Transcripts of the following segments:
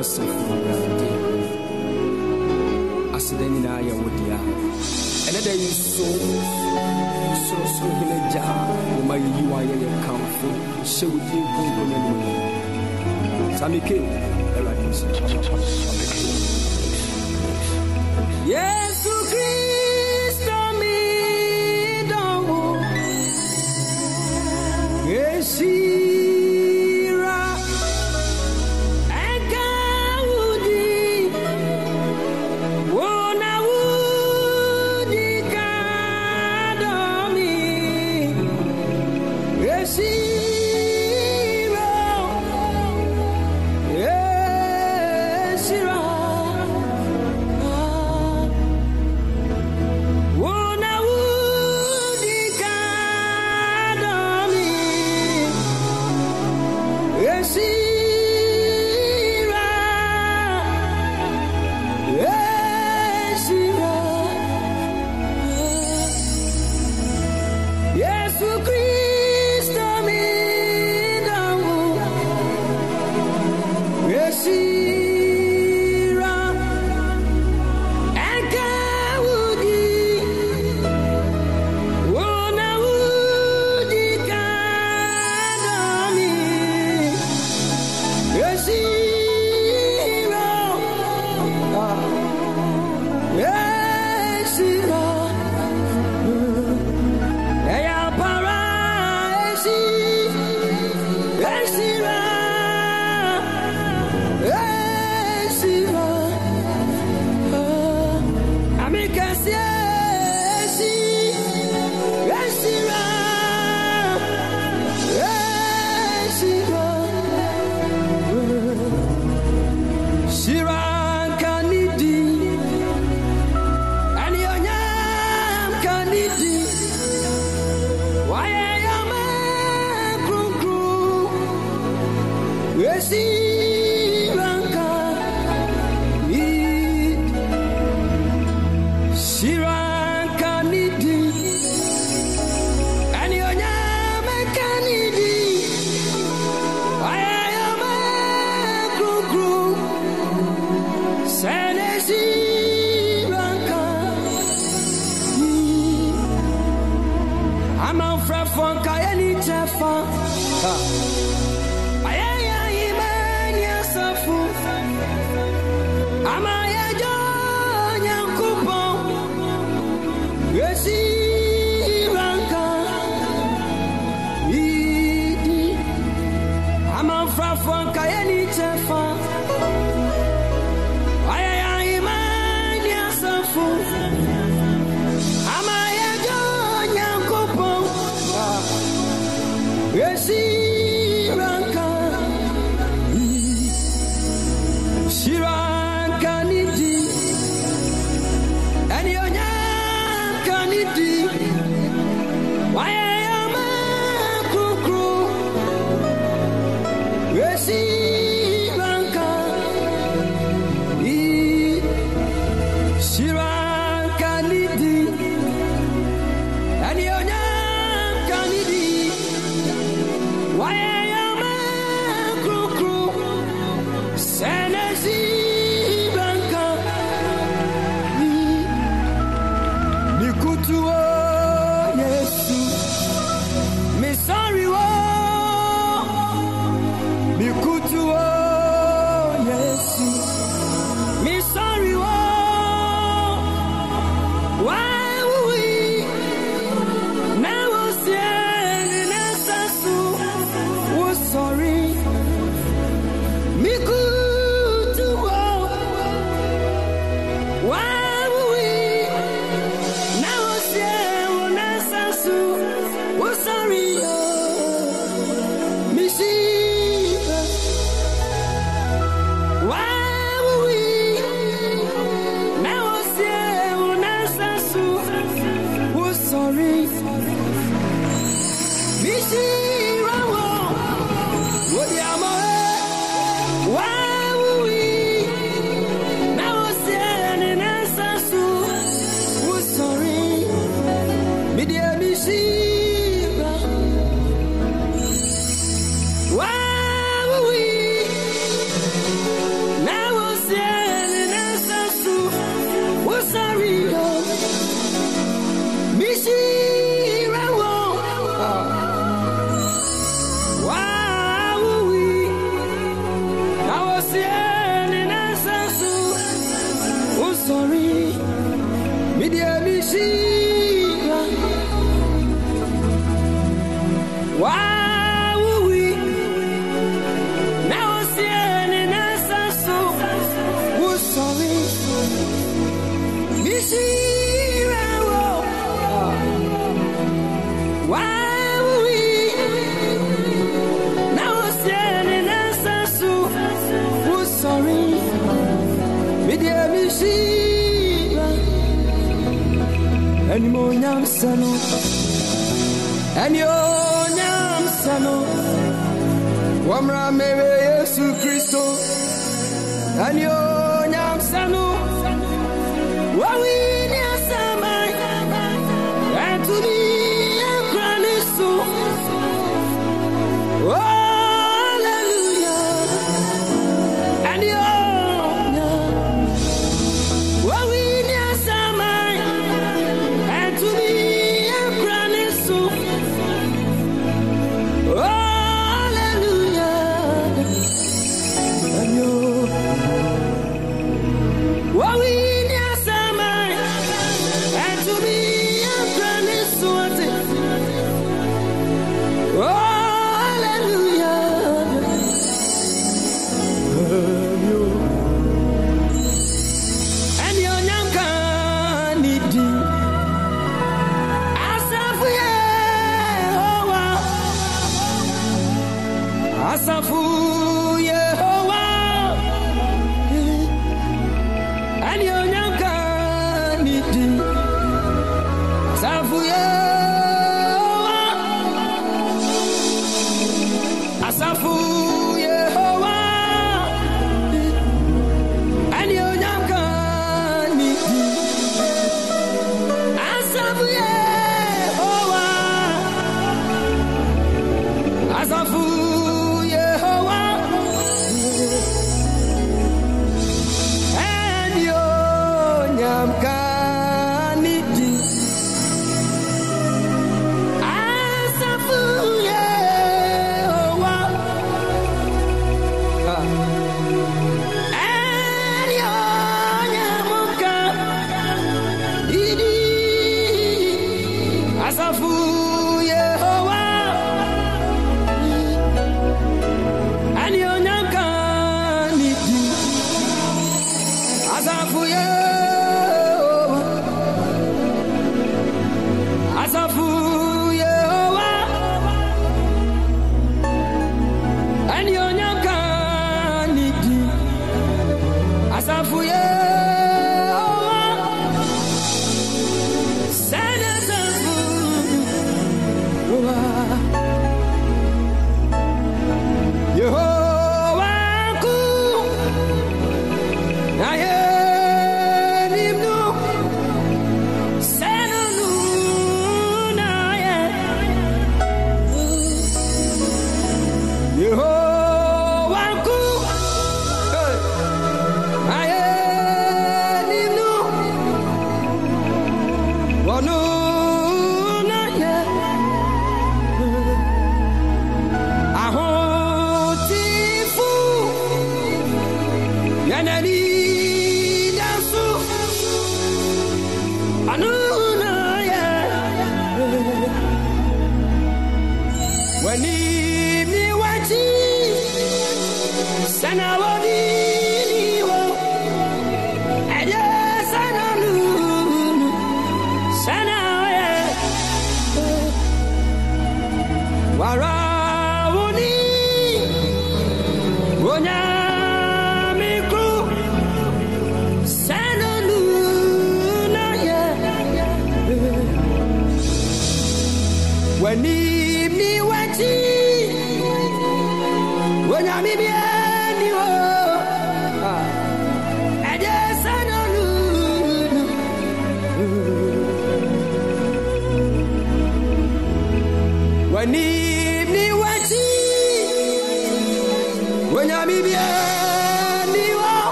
asafo awurade aseda nyinaa yɛ wo dea ɛnɛ da yi so sorosoro hene gya wo ma yɛyi wo ayɛ yɛ kamfo hyɛ wo die kronkro no anim saa meke awurade so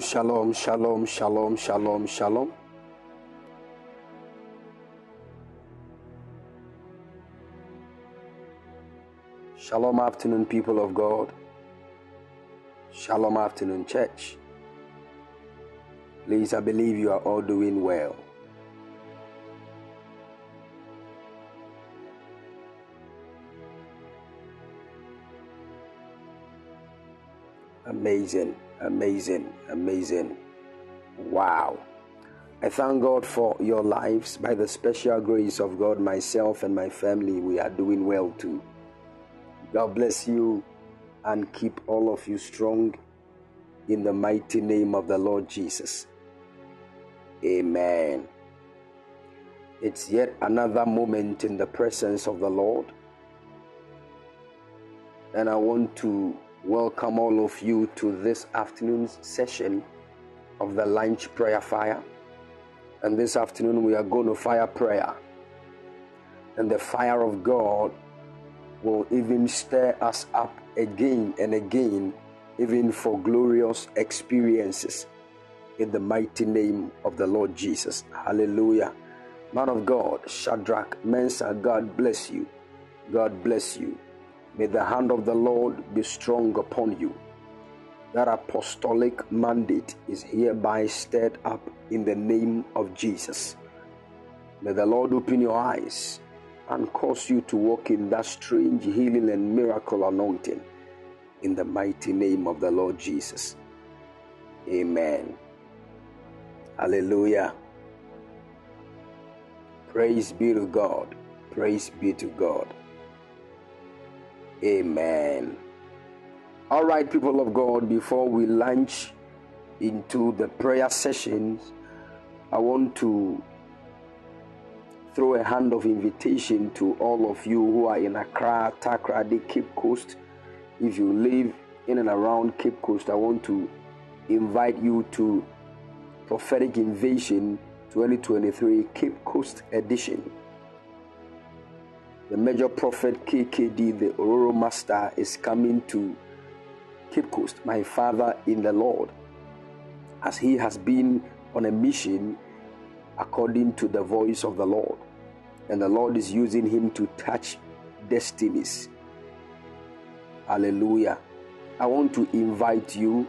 Shalom, shalom, shalom, shalom, shalom, shalom. Afternoon, people of God. Shalom, afternoon, church. Please, I believe you are all doing well. Amazing, amazing, amazing. Wow. I thank God for your lives. By the special grace of God, myself and my family, we are doing well too. God bless you and keep all of you strong in the mighty name of the Lord Jesus. Amen. It's yet another moment in the presence of the Lord. And I want to welcome all of you to this afternoon's session of the lunch prayer fire. And this afternoon we are going to fire prayer. And the fire of God will even stir us up again and again, even for glorious experiences in the mighty name of the Lord Jesus. Hallelujah. Man of God, Shadrach Mensah, God bless you. God bless you. May the hand of the Lord be strong upon you. That apostolic mandate is hereby stirred up in the name of Jesus. May the Lord open your eyes and cause you to walk in that strange healing and miracle anointing in the mighty name of the Lord Jesus. Amen. Hallelujah. Praise be to God. Praise be to God. Amen. All right, people of God, before we launch into the prayer sessions, I want to throw a hand of invitation to all of you who are in Accra, Takoradi, Cape Coast. If you live in and around Cape Coast, I want to invite you to Prophetic Invasion 2023 Cape Coast Edition. The major prophet KKD, the Ororo Master, is coming to Cape Coast, my father in the Lord, as he has been on a mission according to the voice of the Lord. And the Lord is using him to touch destinies. Hallelujah. I want to invite you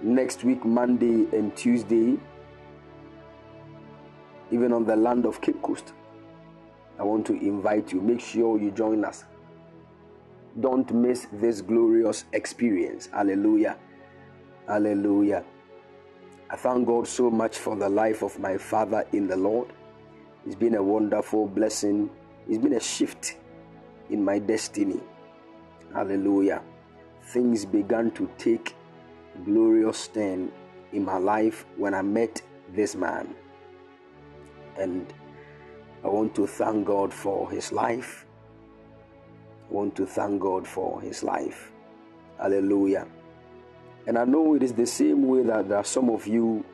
next week, Monday and Tuesday, even on the land of Cape Coast. I want to invite you. Make sure you join us. Don't miss this glorious experience. Hallelujah. Hallelujah. I thank God so much for the life of my father in the Lord. It's been a wonderful blessing. It's been a shift in my destiny. Hallelujah. Things began to take glorious turn in my life when I met this man. And I want to thank God for his life. I want to thank God for his life. Hallelujah. And I know it is the same way that there are some of you,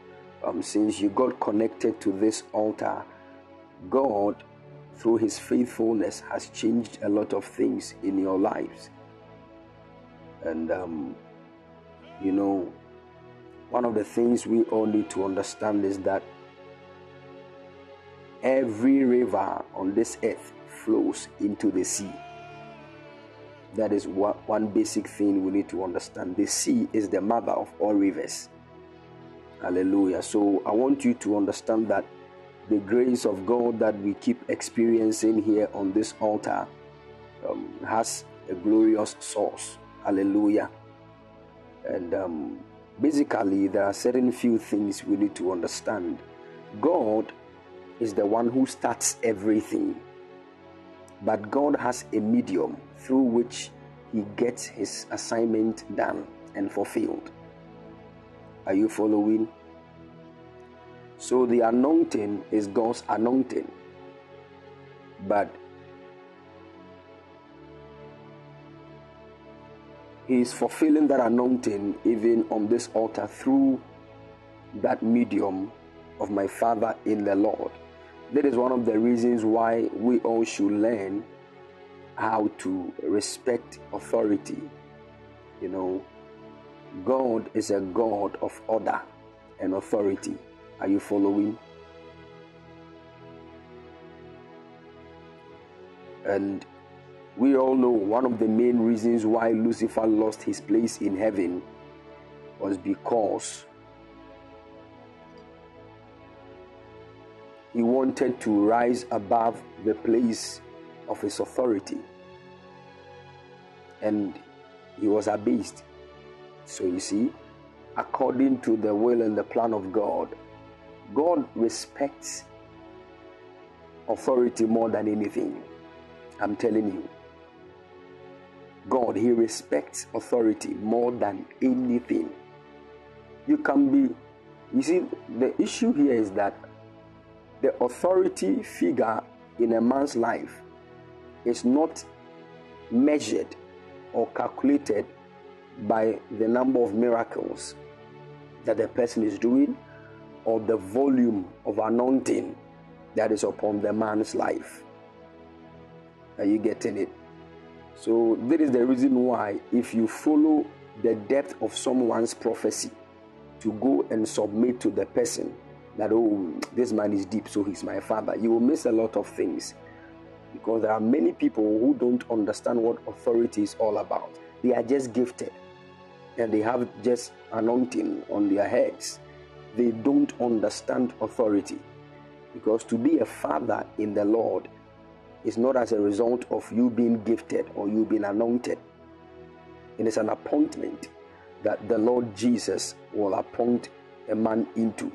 um, since you got connected to this altar, God, through his faithfulness, has changed a lot of things in your lives. And, um, you know, one of the things we all need to understand is that every river on this earth flows into the sea. That is one, basic thing we need to understand. The sea is the mother of all rivers. Hallelujah. So I want you to understand that the grace of God that we keep experiencing here on this altar um, has a glorious source. Hallelujah. And um, basically, there are certain few things we need to understand. God is the one who starts everything. But God has a medium through which he gets his assignment done and fulfilled. Are you following? So the anointing is God's anointing. But he is fulfilling that anointing even on this altar through that medium of my Father in the Lord. That is one of the reasons why we all should learn how to respect authority. You know, God is a God of order and authority. Are you following? And we all know one of the main reasons why Lucifer lost his place in heaven was because he wanted to rise above the place of his authority. And he was abased. So you see, according to the will and the plan of God, God respects authority more than anything. I'm telling you. God, He respects authority more than anything. You can be, you see, the issue here is that the authority figure in a man's life is not measured or calculated by the number of miracles that the person is doing or the volume of anointing that is upon the man's life. Are you getting it? So, that is the reason why, if you follow the depth of someone's prophecy to go and submit to the person that, oh, this man is deep, so he's my father, you will miss a lot of things because there are many people who don't understand what authority is all about. They are just gifted and they have just anointing on their heads. They don't understand authority because to be a father in the Lord is not as a result of you being gifted or you being anointed. It is an appointment that the Lord Jesus will appoint a man into.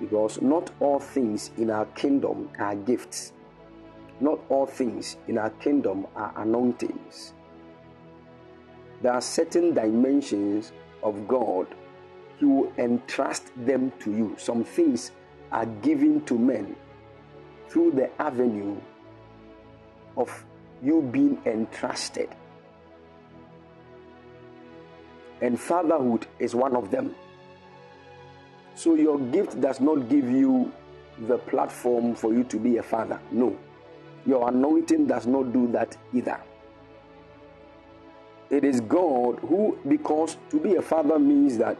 Because not all things in our kingdom are gifts, not all things in our kingdom are anointings. There are certain dimensions of God, He will entrust them to you. Some things are given to men through the avenue of you being entrusted. And fatherhood is one of them. So your gift does not give you the platform for you to be a father. No. Your anointing does not do that either. It is God who, because to be a father means that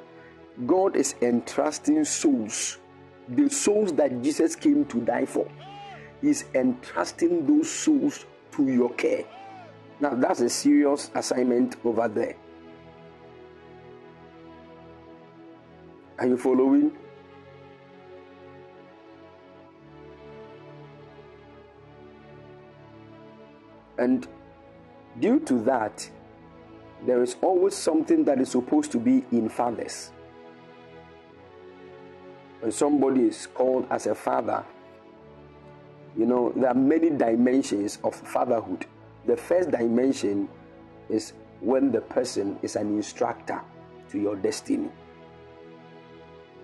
God is entrusting souls, the souls that Jesus came to die for is entrusting those souls to your care. Now, that's a serious assignment over there. Are you following? And due to that, there is always something that is supposed to be in fathers. When somebody is called as a father, you know, there are many dimensions of fatherhood. The first dimension is when the person is an instructor to your destiny.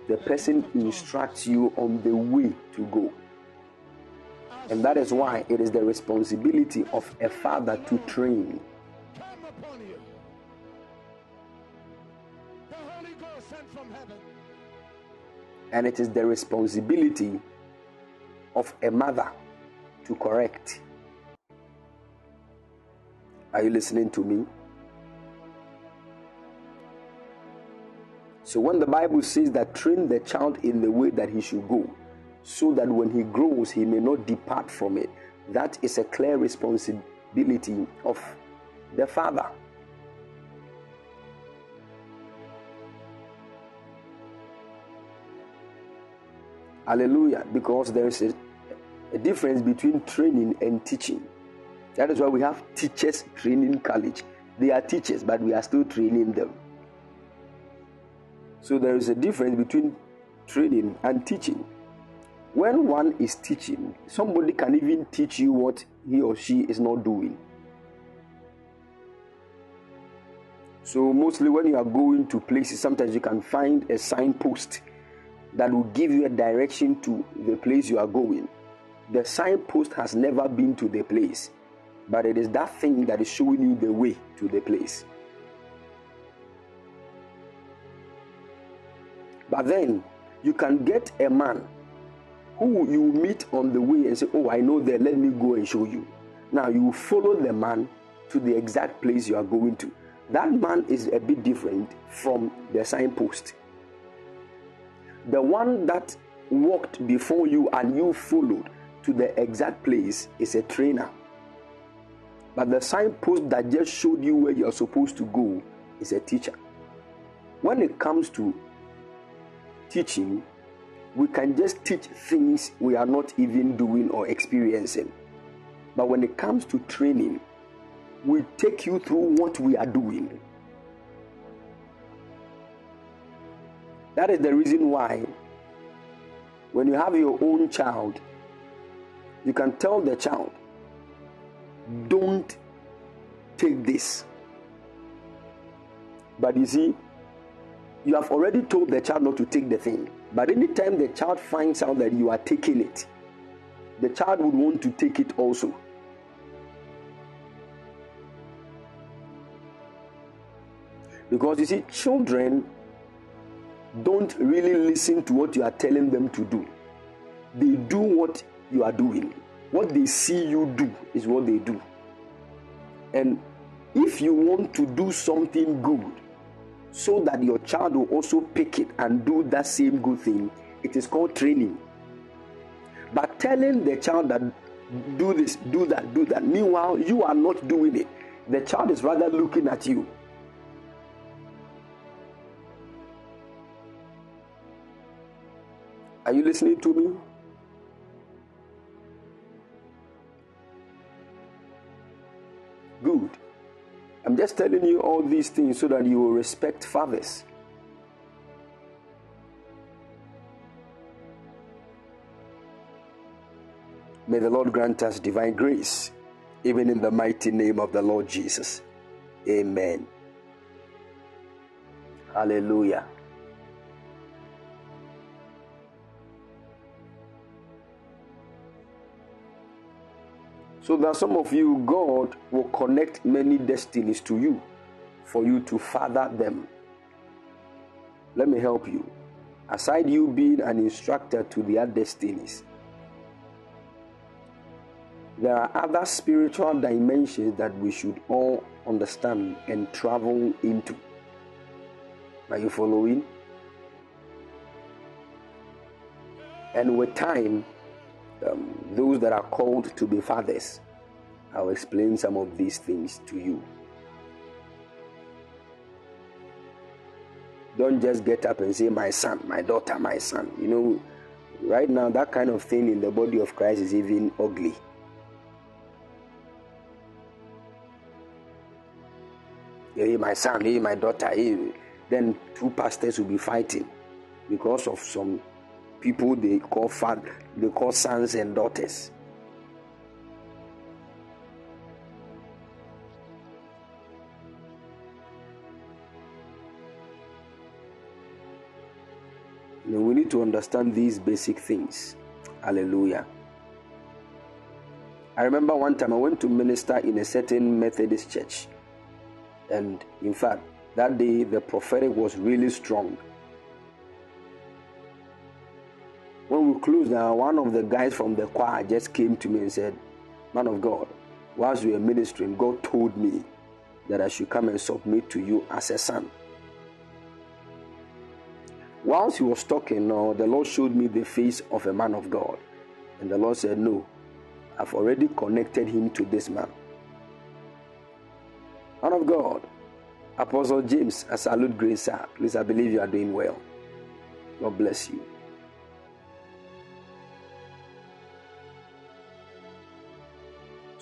The person instructs you on the way to go. And that is why it is the responsibility of a father to train. And it is the responsibility of a mother to correct. Are you listening to me? So, when the Bible says that train the child in the way that he should go, so that when he grows, he may not depart from it, that is a clear responsibility of the father. Hallelujah. Because there is a a difference between training and teaching. That is why we have teachers training college. They are teachers, but we are still training them. So there is a difference between training and teaching. When one is teaching, somebody can even teach you what he or she is not doing. So, mostly when you are going to places, sometimes you can find a signpost that will give you a direction to the place you are going the signpost has never been to the place, but it is that thing that is showing you the way to the place. But then you can get a man who you meet on the way and say, Oh, I know there, let me go and show you. Now you follow the man to the exact place you are going to. that man is a bit different from the signpost. The one that walked before you and you followed to the exact place is a trainer. But the signpost that just showed you where you're supposed to go is a teacher. When it comes to teaching, we can just teach things we are not even doing or experiencing. But when it comes to training, we take you through what we are doing. That is the reason why, when you have your own child, you can tell the child, don't take this. But you see, you have already told the child not to take the thing. But anytime the child finds out that you are taking it, the child would want to take it also. Because you see, children don't really listen to what you are telling them to do. They do what you are doing. What they see you do is what they do. And if you want to do something good so that your child will also pick it and do that same good thing, it is called training. But telling the child that do this, do that, do that, meanwhile, you are not doing it, the child is rather looking at you. Are you listening to me? I'm just telling you all these things so that you will respect fathers. May the Lord grant us divine grace, even in the mighty name of the Lord Jesus. Amen. Hallelujah. So that some of you, God will connect many destinies to you for you to father them. Let me help you. Aside you being an instructor to their destinies, there are other spiritual dimensions that we should all understand and travel into. Are you following? And with time, um, those that are called to be fathers. I'll explain some of these things to you. Don't just get up and say, My son, my daughter, my son. You know, right now, that kind of thing in the body of Christ is even ugly. Hey, my son, hey, my daughter, hey. Then two pastors will be fighting because of some people they call they call sons and daughters. We need to understand these basic things. Hallelujah. I remember one time I went to minister in a certain Methodist church. And in fact, that day the prophetic was really strong. When we closed now, one of the guys from the choir just came to me and said, Man of God, whilst we were ministering, God told me that I should come and submit to you as a son. Whilst he was talking, now the Lord showed me the face of a man of God. And the Lord said, No, I've already connected him to this man. Man of God, Apostle James, I salute grace, sir. Please, I believe you are doing well. God bless you.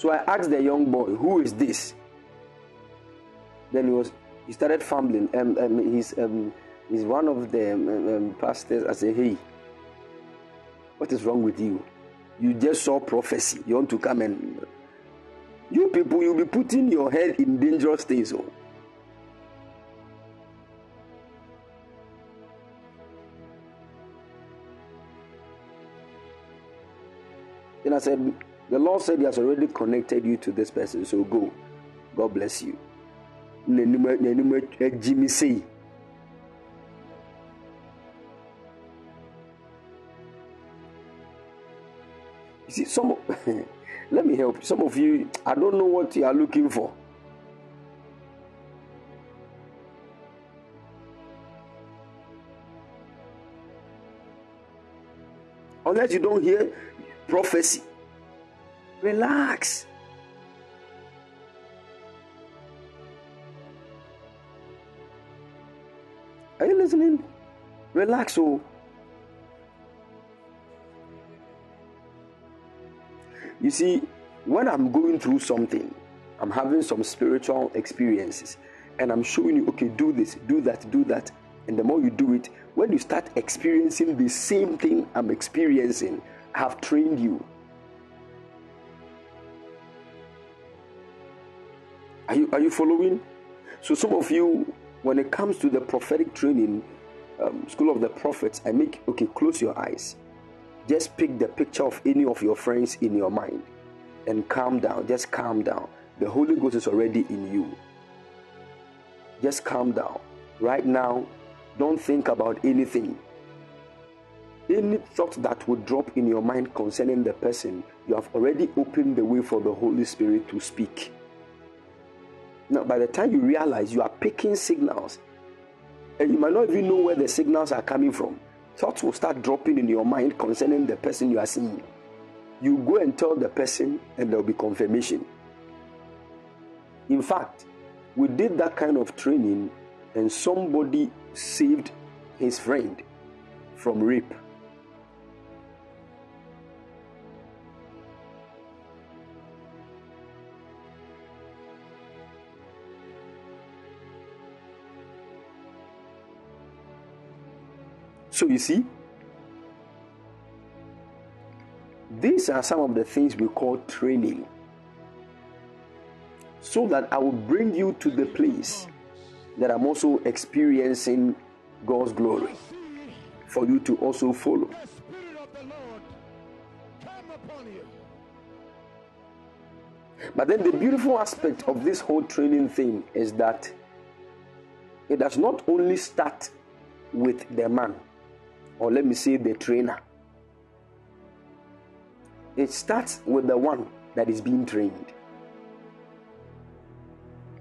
So I asked the young boy, "Who is this?" Then he was he started fumbling. Um, um he's um he's one of the um, um, pastors. I said, "Hey, what is wrong with you? You just saw prophecy. You want to come and you people, you'll be putting your head in dangerous things." Oh. Then I said, the Lord said He has already connected you to this person, so go. God bless you. Eh, see, some let me help some of you. I don't know what you are looking for. Unless you don't hear prophecy. Relax. Are you listening? Relax, oh. You see, when I'm going through something, I'm having some spiritual experiences, and I'm showing you, okay, do this, do that, do that. And the more you do it, when you start experiencing the same thing I'm experiencing, I have trained you. Are you, are you following? So, some of you, when it comes to the prophetic training, um, School of the Prophets, I make, okay, close your eyes. Just pick the picture of any of your friends in your mind and calm down. Just calm down. The Holy Ghost is already in you. Just calm down. Right now, don't think about anything. Any thought that would drop in your mind concerning the person, you have already opened the way for the Holy Spirit to speak. Now, by the time you realize you are picking signals, and you might not even know where the signals are coming from, thoughts will start dropping in your mind concerning the person you are seeing. You go and tell the person, and there will be confirmation. In fact, we did that kind of training, and somebody saved his friend from rape. So you see, these are some of the things we call training. So that I will bring you to the place that I'm also experiencing God's glory for you to also follow. But then the beautiful aspect of this whole training thing is that it does not only start with the man, or let me say the trainer. It starts with the one that is being trained.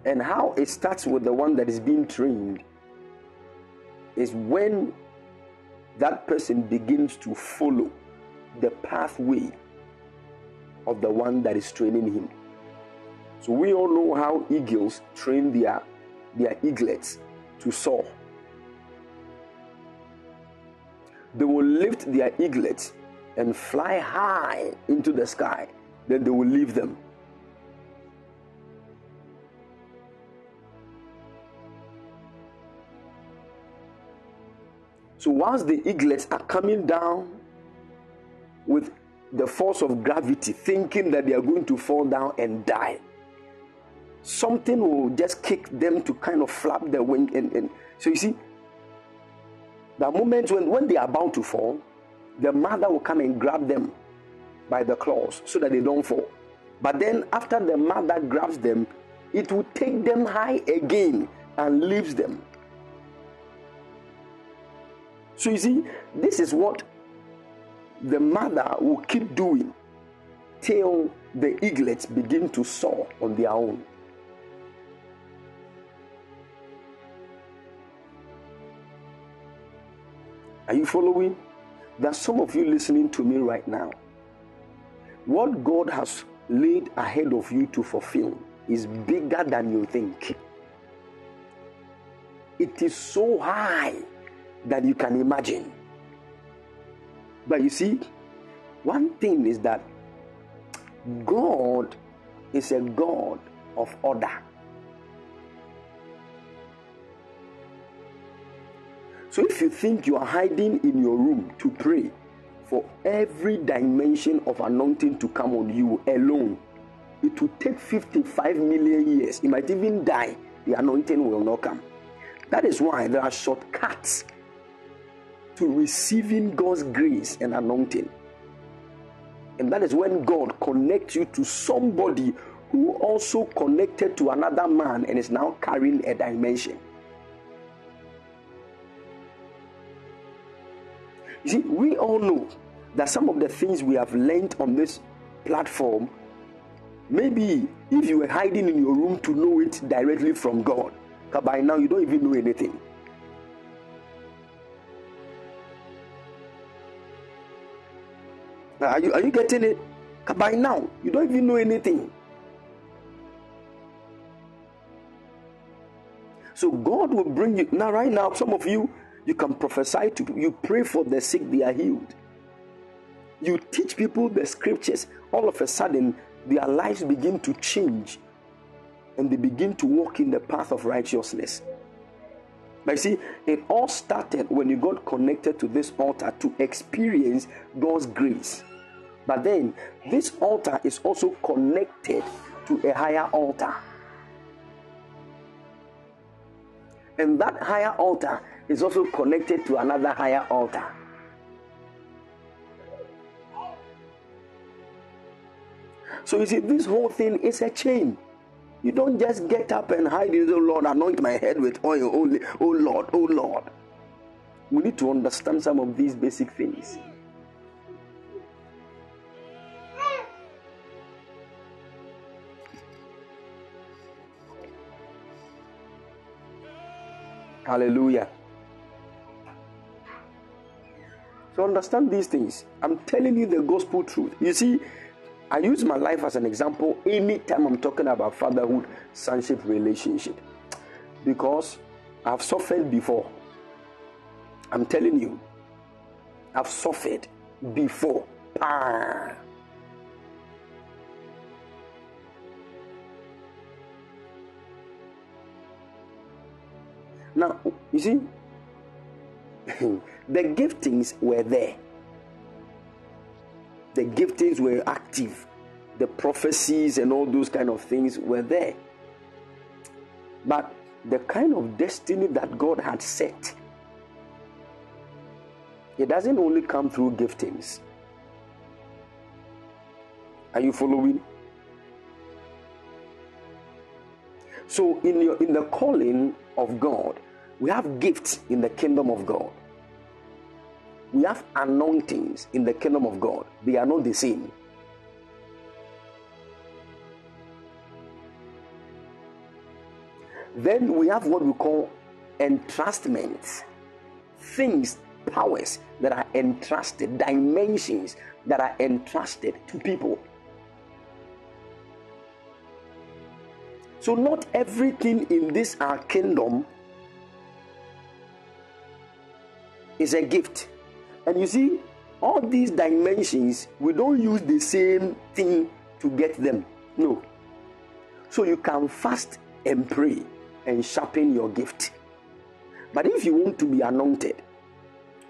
And how it starts with the one that is being trained is when that person begins to follow the pathway of the one that is training him. So we all know how eagles train their, their eaglets to soar. They will lift their eaglets and fly high into the sky. Then they will leave them So once the eaglets are coming down with the force of gravity, thinking that they are going to fall down and die, something will just kick them to kind of flap their wing. And, and so you see, the moment when, when they are about to fall, the mother will come and grab them by the claws so that they don't fall. But then after the mother grabs them, it will take them high again and leaves them. So you see, this is what the mother will keep doing till the eaglets begin to soar on their own. Are you following? There's some of you listening to me right now. What God has laid ahead of you to fulfill is bigger than you think. It is so high that you can imagine. But you see, one thing is that God is a God of order. So if you think you are hiding in your room to pray for every dimension of anointing to come on you alone, it will take 55 million years. You might even die. The anointing will not come. That is why there are shortcuts to receiving God's grace and anointing. And that is when God connects you to somebody who also connected to another man and is now carrying a dimension. You see, we all know that some of the things we have learned on this platform, maybe if you were hiding in your room to know it directly from God, by now you don't even know anything. Are you, are you getting it? By now, you don't even know anything. So God will bring you. Now, right now, some of you, you can prophesy to, you pray for the sick, they are healed. You teach people the scriptures, all of a sudden, their lives begin to change and they begin to walk in the path of righteousness. But you see, it all started when you got connected to this altar to experience God's grace. But then, this altar is also connected to a higher altar. And that higher altar is also connected to another higher altar. So you see, this whole thing is a chain. You don't just get up and hide in the Lord, anoint my head with oil only. Oh Lord, oh Lord. We need to understand some of these basic things. Hallelujah. So understand these things. I'm telling you the gospel truth. You see, I use my life as an example anytime I'm talking about fatherhood, sonship relationship. Because I've suffered before. I'm telling you, I've suffered before. Ah. Now, you see, the giftings were there the giftings were active, the prophecies and all those kind of things were there. But the kind of destiny that God had set, it doesn't only come through giftings. Are you following? So in your in the calling of God, we have gifts in the kingdom of God we have anointings in the kingdom of God, they are not the same. Then we have what we call entrustments things, powers that are entrusted, dimensions that are entrusted to people. So, not everything in this our kingdom is a gift. And you see, all these dimensions, we don't use the same thing to get them. No. So you can fast and pray and sharpen your gift. But if you want to be anointed,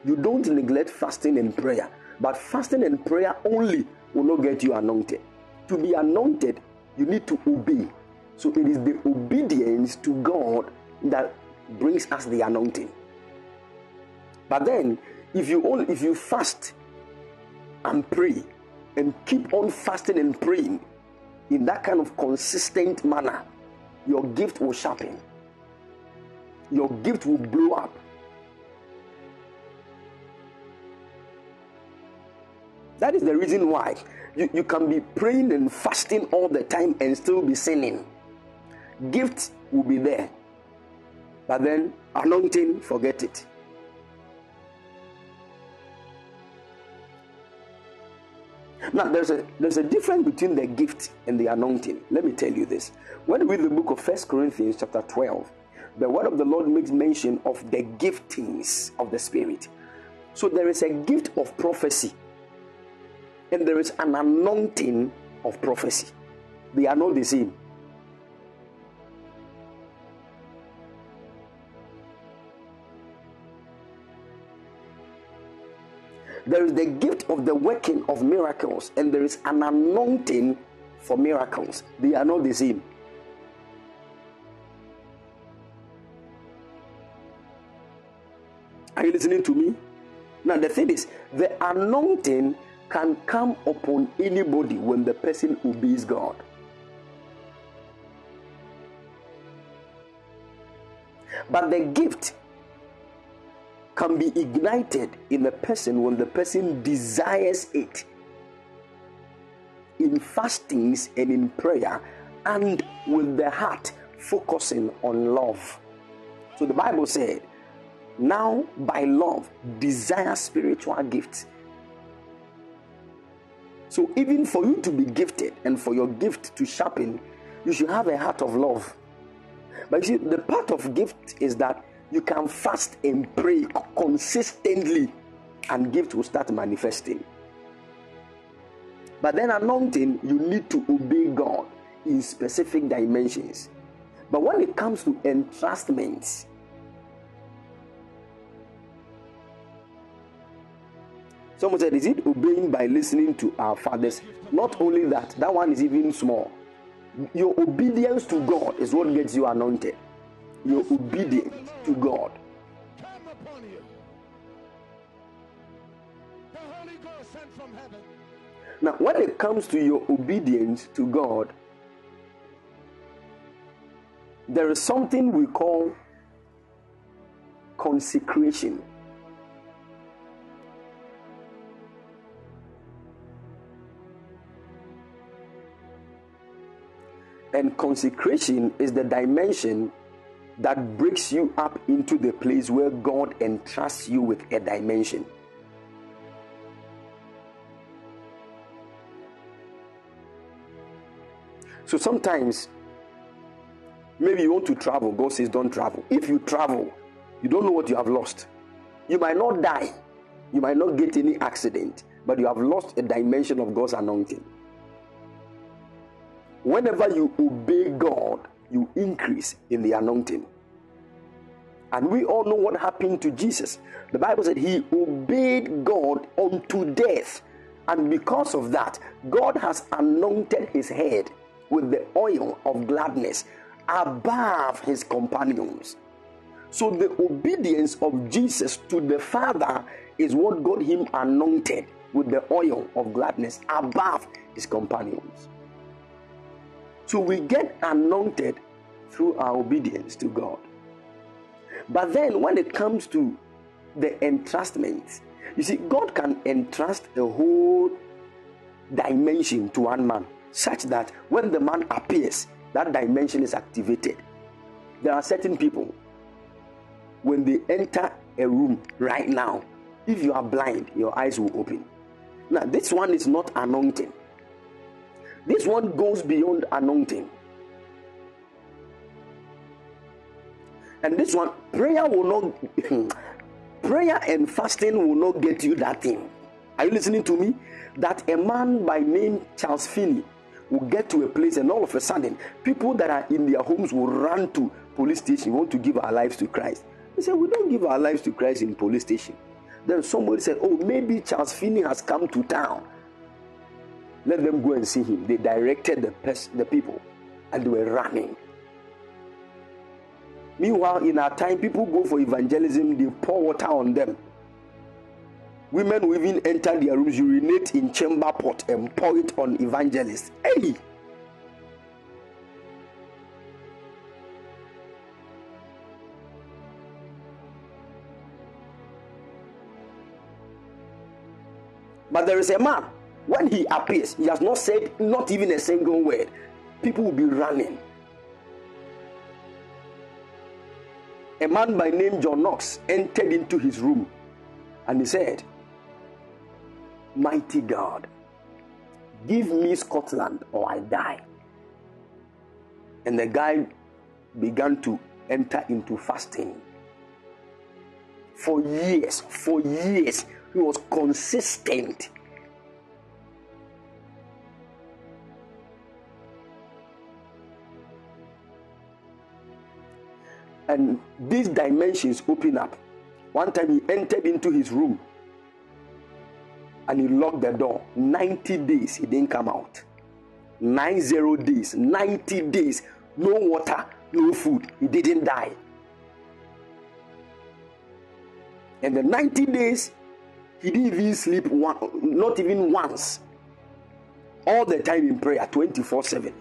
you don't neglect fasting and prayer. But fasting and prayer only will not get you anointed. To be anointed, you need to obey. So it is the obedience to God that brings us the anointing. But then if you only if you fast and pray and keep on fasting and praying in that kind of consistent manner, your gift will sharpen. Your gift will blow up. That is the reason why you, you can be praying and fasting all the time and still be sinning. Gift will be there. But then anointing, forget it. Now, there's a there's a difference between the gift and the anointing. Let me tell you this. When we read the book of First Corinthians, chapter 12, the word of the Lord makes mention of the giftings of the Spirit. So there is a gift of prophecy, and there is an anointing of prophecy. They are not the same. There is the gift of the working of miracles, and there is an anointing for miracles. They are not the same. Are you listening to me? Now, the thing is, the anointing can come upon anybody when the person obeys God. But the gift can be ignited in a person when the person desires it in fastings and in prayer and with the heart focusing on love. So the Bible said, now by love desire spiritual gifts. So, even for you to be gifted and for your gift to sharpen, you should have a heart of love. But you see, the part of gift is that you can fast and pray consistently, and gift will start manifesting. But then, anointing, you need to obey God in specific dimensions. But when it comes to entrustment, Someone said, Is it obeying by listening to our fathers? Not only that, that one is even small. Your obedience to God is what gets you anointed. Your obedience to God. Now, when it comes to your obedience to God, there is something we call consecration. And consecration is the dimension that breaks you up into the place where God entrusts you with a dimension. So sometimes, maybe you want to travel, God says, Don't travel. If you travel, you don't know what you have lost. You might not die, you might not get any accident, but you have lost a dimension of God's anointing. Whenever you obey God, you increase in the anointing. And we all know what happened to Jesus. The Bible said he obeyed God unto death. And because of that, God has anointed his head with the oil of gladness above his companions. So the obedience of Jesus to the Father is what got him anointed with the oil of gladness above his companions. So we get anointed through our obedience to God. But then when it comes to the entrustment, you see, God can entrust a whole dimension to one man, such that when the man appears, that dimension is activated. There are certain people, when they enter a room right now, if you are blind, your eyes will open. Now, this one is not anointing. This one goes beyond anointing. And this one, prayer will not, prayer and fasting will not get you that thing. Are you listening to me? That a man by name Charles Finney will get to a place and all of a sudden, people that are in their homes will run to police station, want to give our lives to Christ. They said, We don't give our lives to Christ in police station. Then somebody said, Oh, maybe Charles Finney has come to town let them go and see him. They directed the, pers- the people and they were running. Meanwhile, in our time, people go for evangelism, they pour water on them. Women will even enter their rooms, urinate in chamber pot and pour it on evangelists. Hey! But there is a man when he appears, he has not said not even a single word. People will be running. A man by name John Knox entered into his room and he said, Mighty God, give me Scotland or I die. And the guy began to enter into fasting. For years, for years, he was consistent and these dimensions open up. One time he entered into his room and he locked the door. 90 days he didn't come out. 90 days, 90 days, no water, no food. He didn't die. And the 90 days, he didn't even sleep one, not even once. All the time in prayer, 24 7.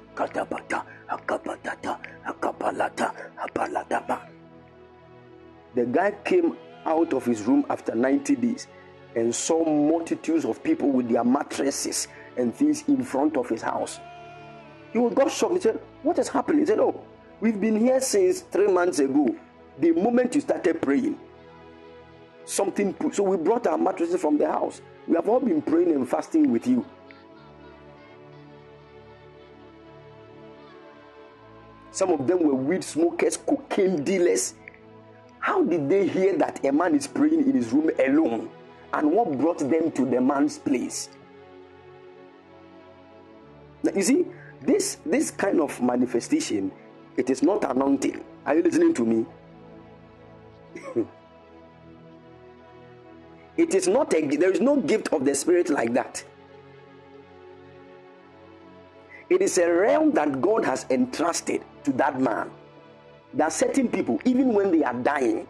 The guy came out of his room after 90 days and saw multitudes of people with their mattresses and things in front of his house. He got shocked. He said, What has happened? He said, Oh, we've been here since three months ago. The moment you started praying, something. So we brought our mattresses from the house. We have all been praying and fasting with you. Some of them were weed smokers, cocaine dealers. How did they hear that a man is praying in his room alone? And what brought them to the man's place? Now, you see, this this kind of manifestation, it is not anointing. Are you listening to me? it is not a there is no gift of the spirit like that. It is a realm that God has entrusted to that man. There are certain people, even when they are dying,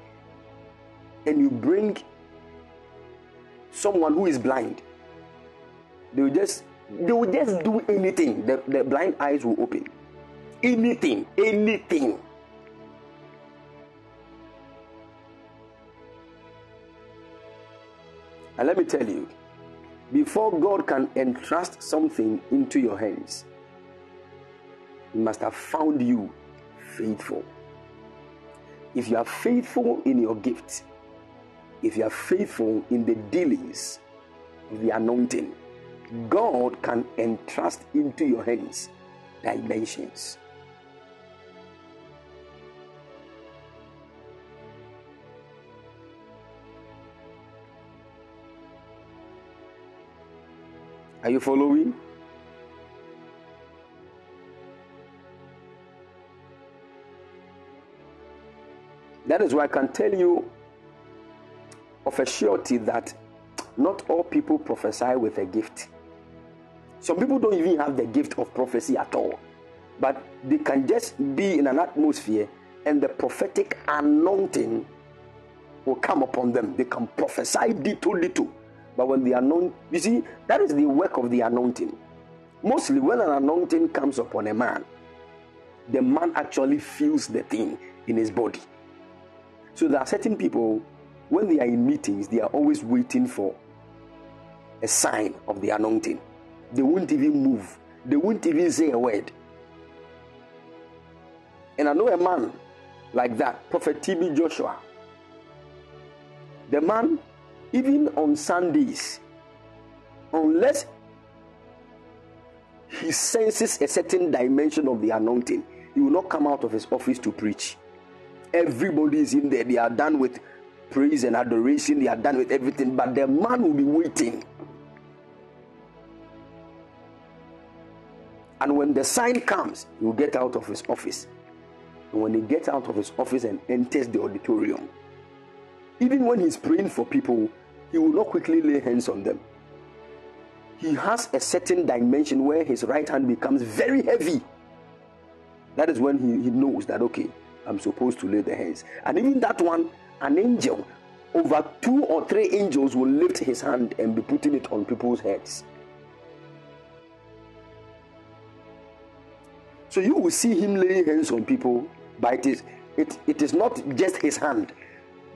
and you bring someone who is blind, they will just they will just do anything. The, the blind eyes will open. Anything, anything. And let me tell you, before God can entrust something into your hands, He must have found you faithful. If you are faithful in your gifts, if you are faithful in the dealings the anointing, God can entrust into your hands dimensions. Are you following? That is why I can tell you of a surety that not all people prophesy with a gift. Some people don't even have the gift of prophecy at all, but they can just be in an atmosphere and the prophetic anointing will come upon them. They can prophesy little, little. But when the anointing, you see, that is the work of the anointing. Mostly, when an anointing comes upon a man, the man actually feels the thing in his body. So there are certain people, when they are in meetings, they are always waiting for a sign of the anointing. They won't even move, they won't even say a word. And I know a man like that, Prophet TB Joshua. The man, even on Sundays, unless he senses a certain dimension of the anointing, he will not come out of his office to preach. Everybody is in there, they are done with praise and adoration, they are done with everything, but the man will be waiting And when the sign comes, he will get out of his office. And when he gets out of his office and enters the auditorium, even when he's praying for people, he will not quickly lay hands on them. He has a certain dimension where his right hand becomes very heavy. That is when he, he knows that, okay, I'm supposed to lay the hands. And even that one, an angel, over two or three angels will lift his hand and be putting it on people's heads. So you will see him laying hands on people, but it is it, it is not just his hand.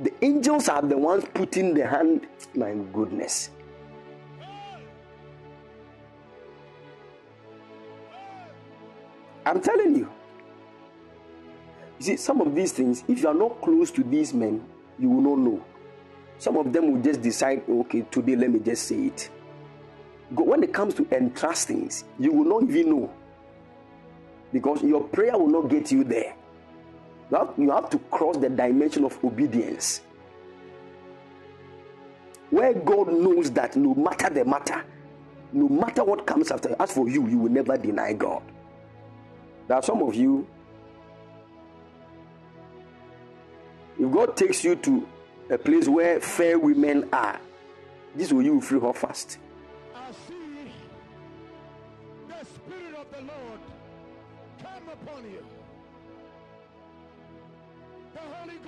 The angels are the ones putting the hand. My goodness. I'm telling you. You see, some of these things, if you are not close to these men, you will not know. Some of them will just decide, okay, today let me just say it. But When it comes to entrust things, you will not even know because your prayer will not get you there. You have, you have to cross the dimension of obedience. Where God knows that no matter the matter, no matter what comes after, as for you, you will never deny God. There are some of you, if God takes you to a place where fair women are, this will you free her fast.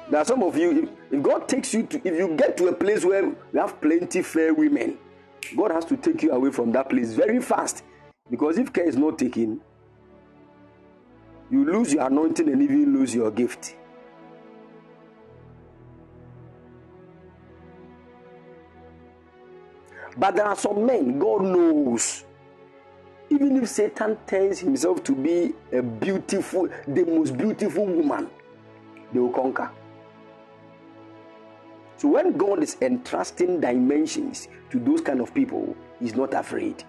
There are some of you, if God takes you to, if you get to a place where you have plenty fair women, God has to take you away from that place very fast. Because if care is not taken, you lose your anointing and even lose your gift. But there are some men, God knows. Even if Satan turns himself to be a beautiful, the most beautiful woman, they will conquer. So when God is entrusting dimensions to those kind of people, He's not afraid.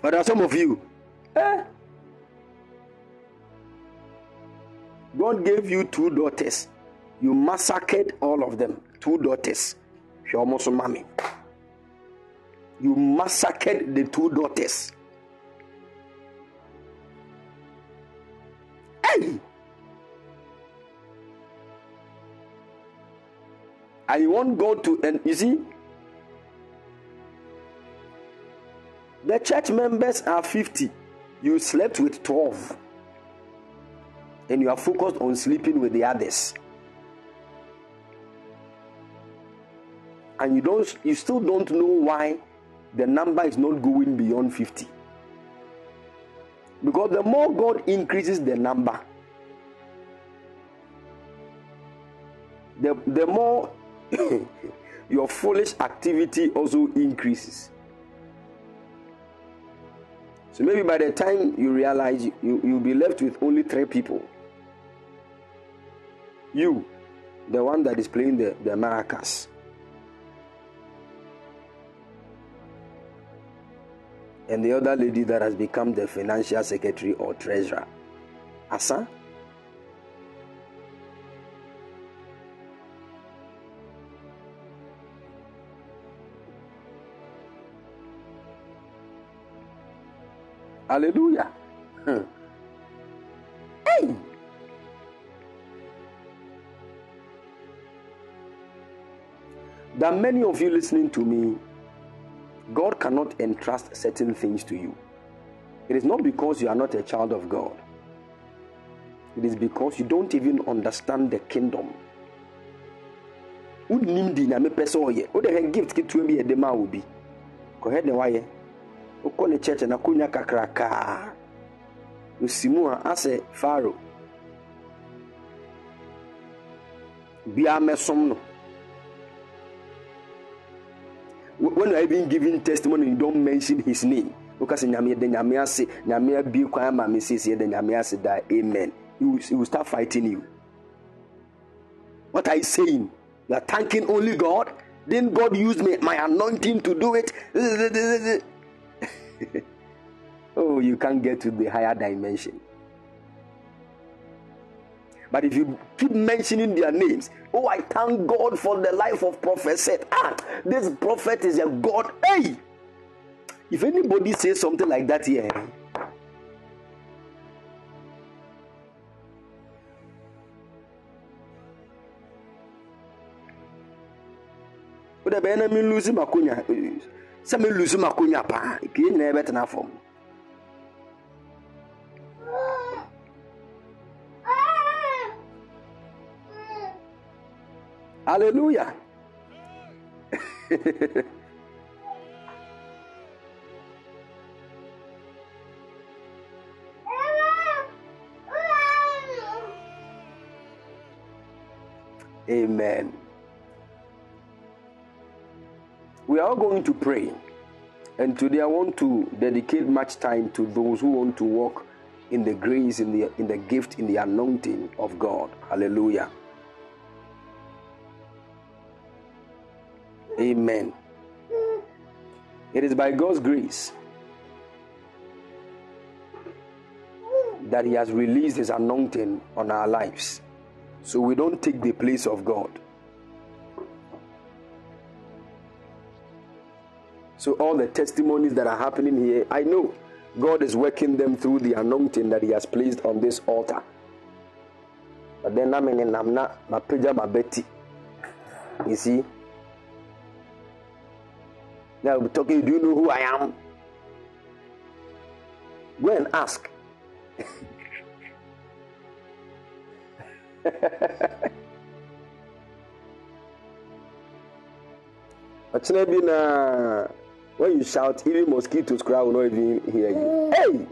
But there are some of you, eh? God gave you two daughters. You massacred all of them. Two daughters. She Almost a mommy. You massacred the two daughters. Hey! I want God to, and you see, the church members are 50. You slept with 12. And you are focused on sleeping with the others. And you don't you still don't know why the number is not going beyond 50. Because the more God increases the number, the, the more your foolish activity also increases. So maybe by the time you realize you, you'll be left with only three people. You, the one that is playing the, the maracas. And the other lady that has become the financial secretary or treasurer. Asa? Hallelujah. Hmm. Hey! Are many of you listening to me. God cannot entrust certain things to you. It is not because you are not a child of God, it is because you don't even understand the kingdom. wonim di nyame pɛ sɛ ɔyɛ. Wode gift ketewa bi yɛde ma ne wayɛ wokɔ ne church na konya kakrakaa osi mu a asɛ faro biaa mɛsom no when you are even giving testimony you don't mention his name. Because nyame de nyame ase nyame abie kwan ama me sisi de nyame ase da amen. He will, he will start fighting you. What are you saying? You are thanking only god? Didn't god use me my anointing to do it. Oh you can't get to the higher dimension but if you keep mentioning their names, oh, I thank God for the life of Prophet said, ah, this prophet is a God. Hey, if anybody says something like that here, wode bɛyɛ na menlusi makonya sɛ melusi makonya paa pie nyinaa yɛbɛtena fam Hallelujah. Amen. We are going to pray. And today I want to dedicate much time to those who want to walk in the grace, in the in the gift, in the anointing of God. Hallelujah. Amen. It is by God's grace that He has released His anointing on our lives. So we don't take the place of God. So all the testimonies that are happening here, I know God is working them through the anointing that He has placed on this altar. But then I'm in I'm not my Betty. You see? Now we're talking, do you know who I am? Go and ask. When you shout, even mosquitoes cry will not even hear you. Hey!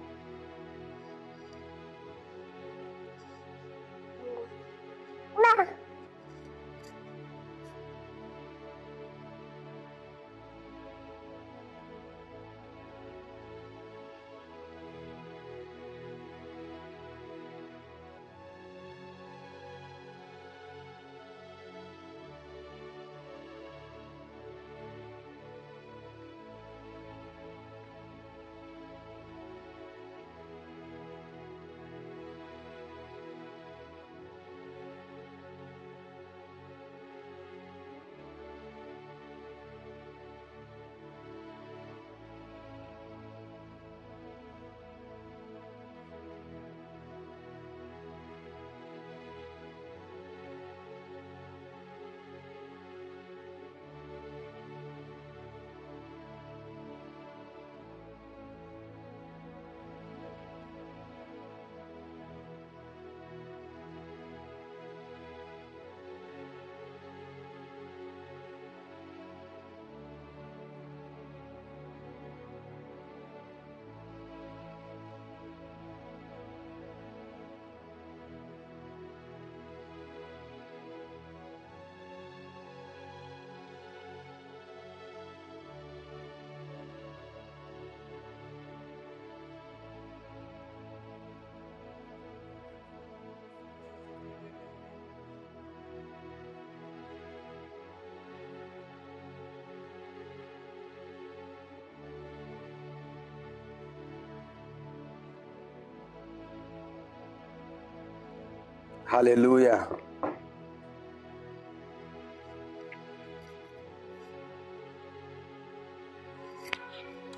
Hallelujah.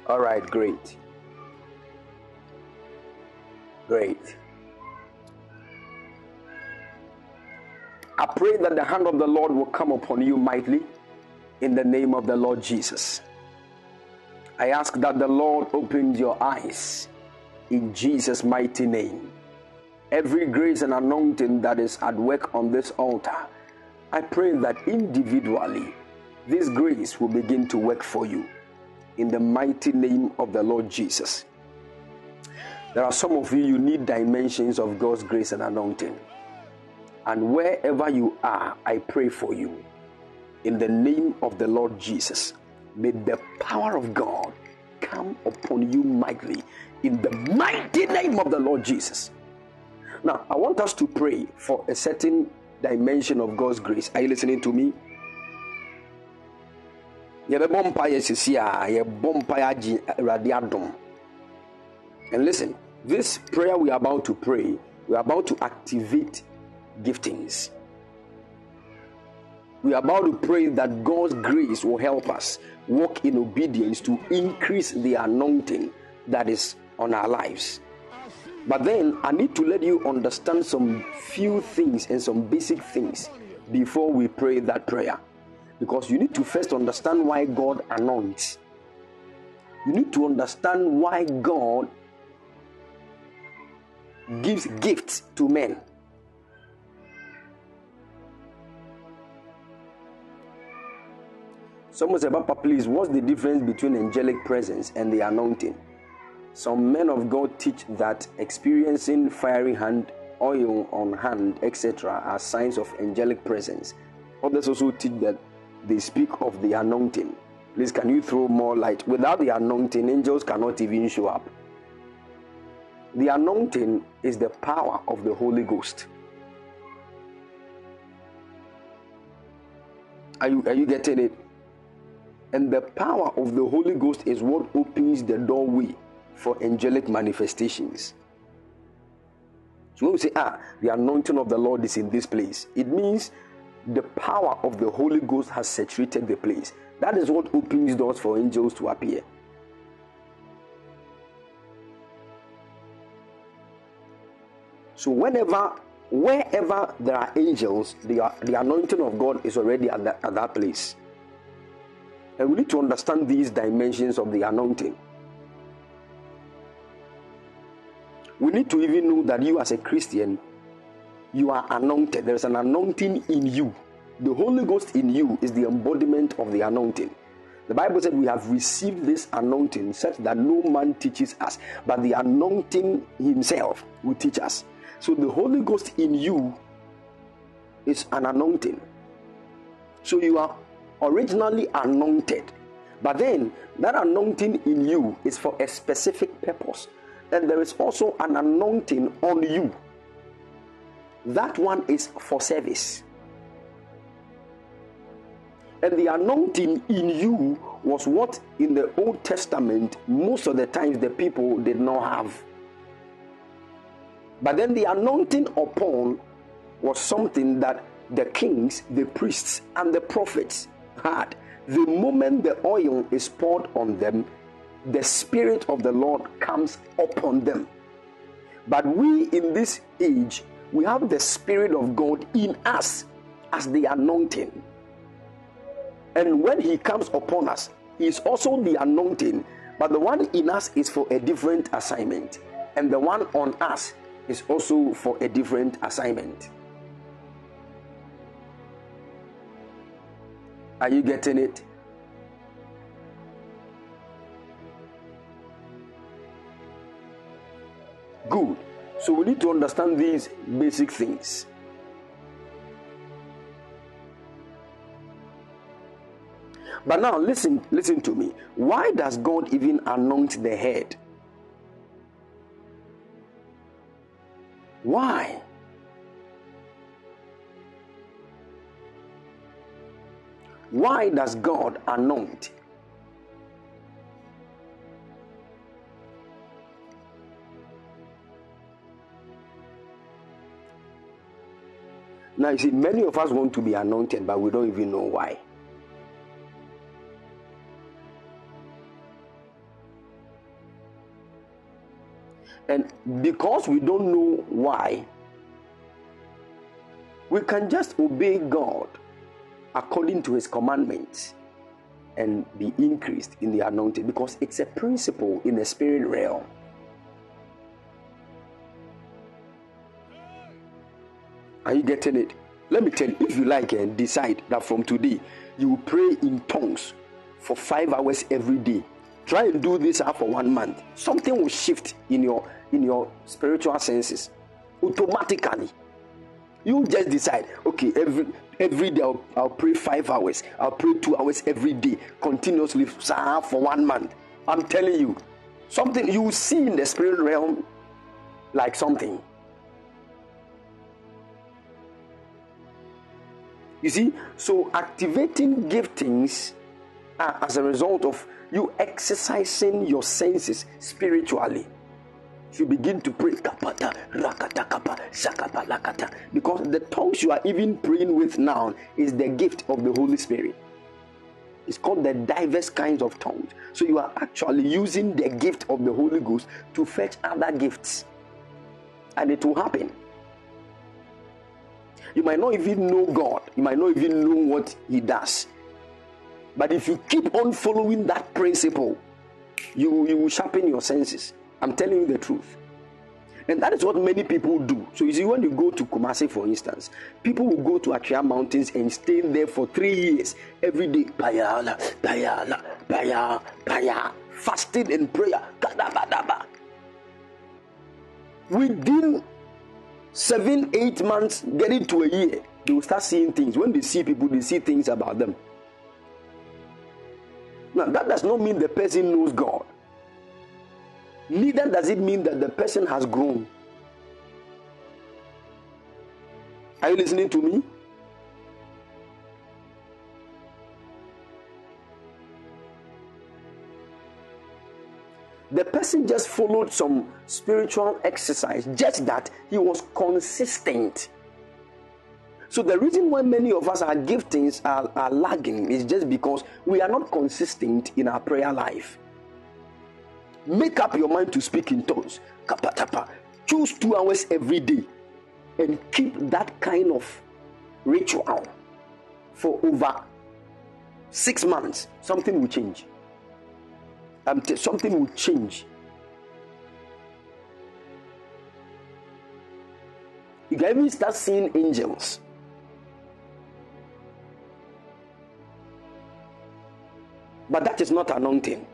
All right, great. Great. I pray that the hand of the Lord will come upon you mightily in the name of the Lord Jesus. I ask that the Lord opens your eyes in Jesus' mighty name. Every grace and anointing that is at work on this altar, I pray that individually this grace will begin to work for you in the mighty name of the Lord Jesus. There are some of you, you need dimensions of God's grace and anointing. And wherever you are, I pray for you. In the name of the Lord Jesus, may the power of God come upon you mightily. In the mighty name of the Lord Jesus. Now, I want us to pray for a certain dimension of God's grace. Are you listening to me? yɛbɛbɔ and listen this prayer we are about to pray we are about to activate giftings. We are about to pray that God's grace will help us walk in obedience to increase the anointing that is on our lives. But then I need to let you understand some few things and some basic things before we pray that prayer. Because you need to first understand why God anoints. You need to understand why God gives gifts to men. Someone said, Papa, please, what's the difference between angelic presence and the anointing? Some men of God teach that experiencing fiery hand, oil on hand, etc., are signs of angelic presence. Others also teach that they speak of the anointing. Please, can you throw more light? Without the anointing, angels cannot even show up. The anointing is the power of the Holy Ghost. Are you, are you getting it? And the power of the Holy Ghost is what opens the doorway for angelic manifestations. So when we say, ah, the anointing of the Lord is in this place, it means the power of the Holy Ghost has saturated the place. That is what opens doors for angels to appear. So whenever, wherever there are angels, the, the anointing of God is already at that, at that place. And we need to understand these dimensions of the anointing. We need to even know that you, as a Christian, you are anointed. There is an anointing in you. The Holy Ghost in you is the embodiment of the anointing. The Bible said we have received this anointing such that no man teaches us, but the anointing himself will teach us. So the Holy Ghost in you is an anointing. So you are originally anointed, but then that anointing in you is for a specific purpose. And there is also an anointing on you. That one is for service. And the anointing in you was what in the Old Testament most of the times the people did not have. But then the anointing upon was something that the kings, the priests, and the prophets had. The moment the oil is poured on them, the Spirit of the Lord comes upon them. But we in this age, we have the Spirit of God in us as the anointing. And when He comes upon us, He is also the anointing, but the one in us is for a different assignment, and the one on us is also for a different assignment. Are you getting it? Good. So we need to understand these basic things. But now listen, listen to me. Why does God even anoint the head? Why? Why does God anoint? Now, you see, many of us want to be anointed, but we don't even know why. And because we don't know why, we can just obey God according to his commandments and be increased in the anointing because it's a principle in the spirit realm. Are you getting it? Let me tell you, if you like and decide that from today you pray in tongues for five hours every day. Try and do this for one month. Something will shift in your in your spiritual senses automatically. You just decide, okay, every every day I'll, I'll pray five hours, I'll pray two hours every day continuously for one month. I'm telling you, something you see in the spirit realm like something. You see, so activating giftings uh, as a result of you exercising your senses spiritually you begin to pray kapata rakata kapa shakapa lakata. Because the tongues you are even praying with now is the gift of the holy spirit. It's called the diverse kinds of tongues. So you are actually using the gift of the holy ghost to fetch other gifts. And it will happen you might not even know god you might not even know what he does but if you keep on following that principle you you will sharpen your senses I'm telling you the truth. And that is what many people do. So you see, when you go to Kumasi, for instance, people will go to Atwea Mountains and stay there for three years every day. Payala, payala, paya, paya, fasting and prayer. Within seven, eight months, getting to a year, they will start seeing things. When they see people, they see things about them. Now, that does not mean the person knows God neither does it mean that the person has grown. Are you listening to me? The person just followed some spiritual exercise, just that he was consistent. So, the reason why many of us, our giftings are, are lagging is just because we are not consistent in our prayer life. Make up your mind to speak in tongues. Kapatapa. Choose two hours every day and keep that kind of ritual for over six months. Something will change. Um, something will change. You can even start seeing angels. But that is not anointing.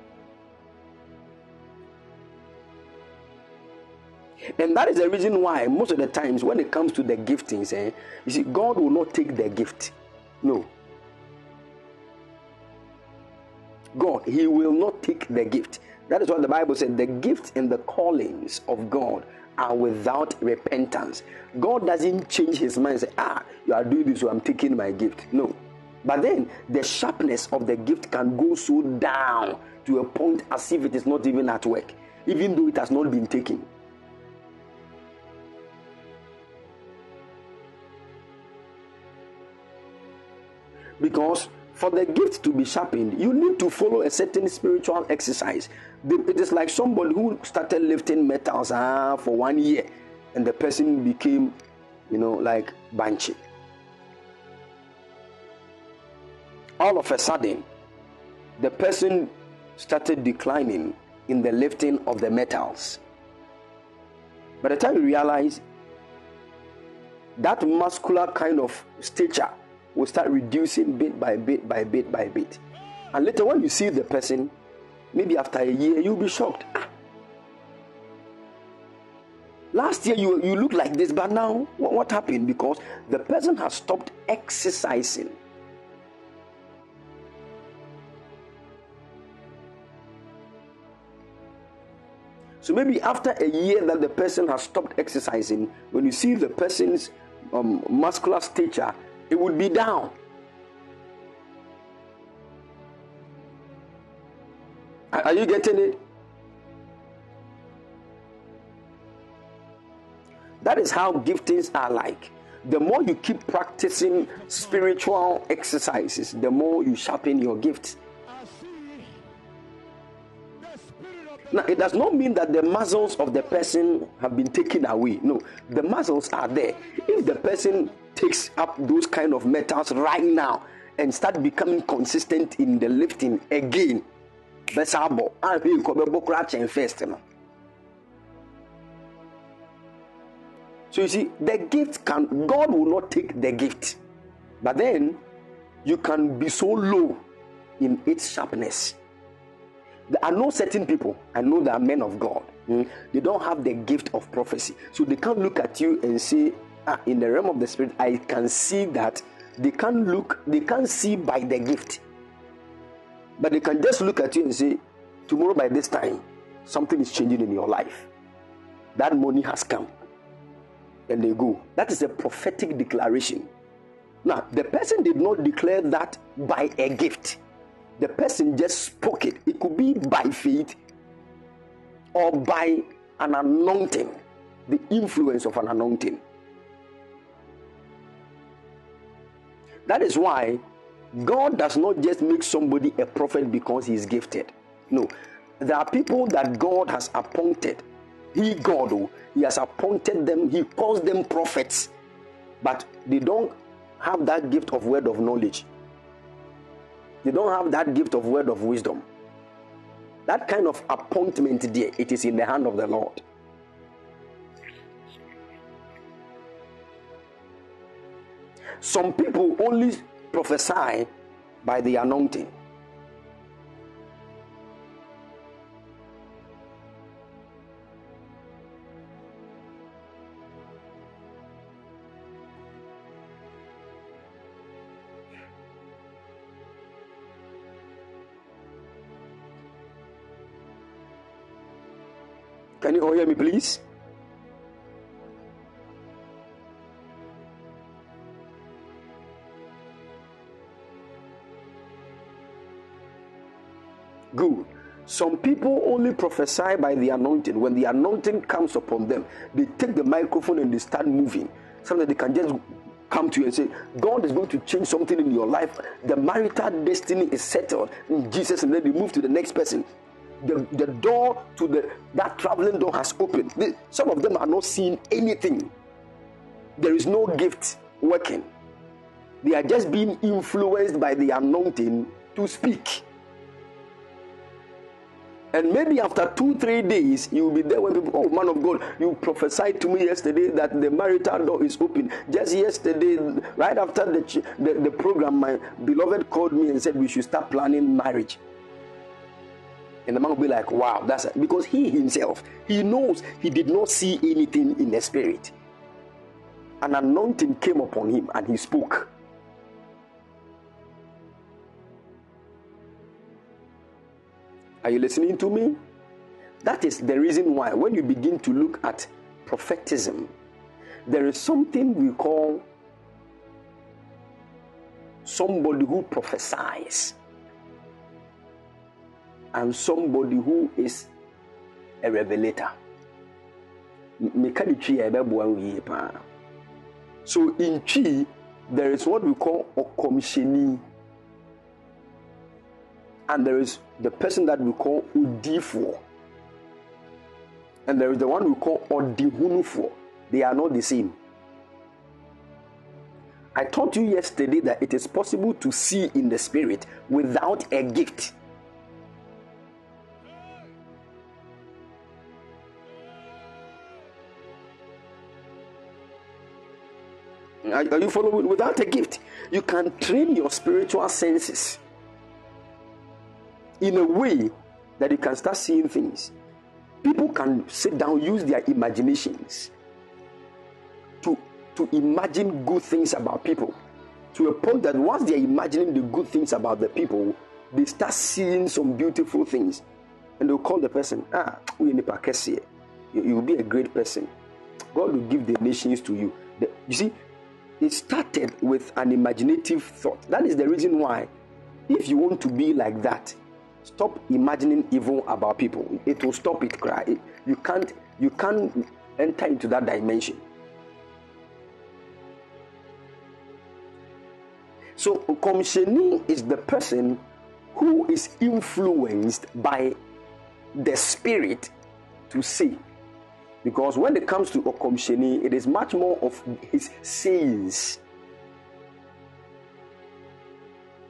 And that is the reason why most of the times when it comes to the giftings, eh, you see, God will not take the gift. No. God, He will not take the gift. That is what the Bible said. The gifts and the callings of God are without repentance. God doesn't change his mind say, Ah, you are doing this, so I'm taking my gift. No. But then the sharpness of the gift can go so down to a point as if it is not even at work, even though it has not been taken. Because for the gift to be sharpened, you need to follow a certain spiritual exercise. It is like somebody who started lifting metals ah, for one year and the person became, you know, like Banshee. All of a sudden, the person started declining in the lifting of the metals. By the time you realize that muscular kind of stature will start reducing bit by bit by bit by bit. And later, when you see the person, maybe after a year, you'll be shocked. Last year you, you look like this, but now what, what happened? Because the person has stopped exercising. So maybe after a year that the person has stopped exercising, when you see the person's um, muscular stature it would be down. Are you getting it? That is how giftings are like. the more you keep practicing spiritual exercises, the more you sharpen your gifts. Now, it does not mean that the muscles of the person have been taken away. No, the muscles are there. If the person takes up those kind of metals right now and start becoming consistent in the lifting again, first. So you see, the gift can God will not take the gift, but then you can be so low in its sharpness there are no certain people, I know there are men of God, mm, they don't have the gift of prophecy. So they can't look at you and say, ah, in the realm of the spirit, I can see that. They can't look, they can't see by the gift. But they can just look at you and say, tomorrow by this time, something is changing in your life. That money has come. And they go. That is a prophetic declaration. Now, the person did not declare that by a gift the person just spoke it. It could be by faith or by an anointing, the influence of an anointing. That is why God does not just make somebody a prophet because he is gifted. No, there are people that God has appointed. He, God, oh, He has appointed them, He calls them prophets, but they don't have that gift of word of knowledge. They don't have that gift of word of wisdom. That kind of appointment there, it is in the hand of the Lord. Some people only prophesy by the anointing. Can you all hear me, please? Some people only prophesy by the anointing. When the anointing comes upon them, they take the microphone and they start moving. Sometimes they can just come to you and say, God is going to change something in your life. The marital destiny is settled in Jesus, and then they move to the next person the, the door to the that traveling door has opened. some of them are not seeing anything. There is no gift working. They are just being influenced by the anointing to speak. And maybe after two, three days, you will be there when people, oh man of God, you prophesied to me yesterday that the marital door is open. Just yesterday, right after the, the, the program, my beloved called me and said we should start planning marriage. And the man will be like, wow, that's it. Because he himself, he knows he did not see anything in the spirit. An anointing came upon him and he spoke. Are you listening to me? That is the reason why, when you begin to look at prophetism, there is something we call somebody who prophesies and somebody who is a revelator. So in Twi, there is what we call commissionee, and there is the person that we call Udifo, and there is the one we call Odihunufo. They are not the same. I taught you yesterday that it is possible to see in the spirit without a gift. Are, are you following? Without a gift, you can train your spiritual senses in a way that you can start seeing things. People can sit down, use their imaginations to, to imagine good things about people to a point that once they're imagining the good things about the people, they start seeing some beautiful things. And they'll call the person, ah, you will be a great person. God will give the nations to you. The, you see, it started with an imaginative thought. That is the reason why, if you want to be like that, stop imagining evil about people. It will stop it. Cry. You can't. You can't enter into that dimension. So, Komsheni is the person who is influenced by the spirit to say. Because when it comes to Okomsheni, it is much more of his sayings.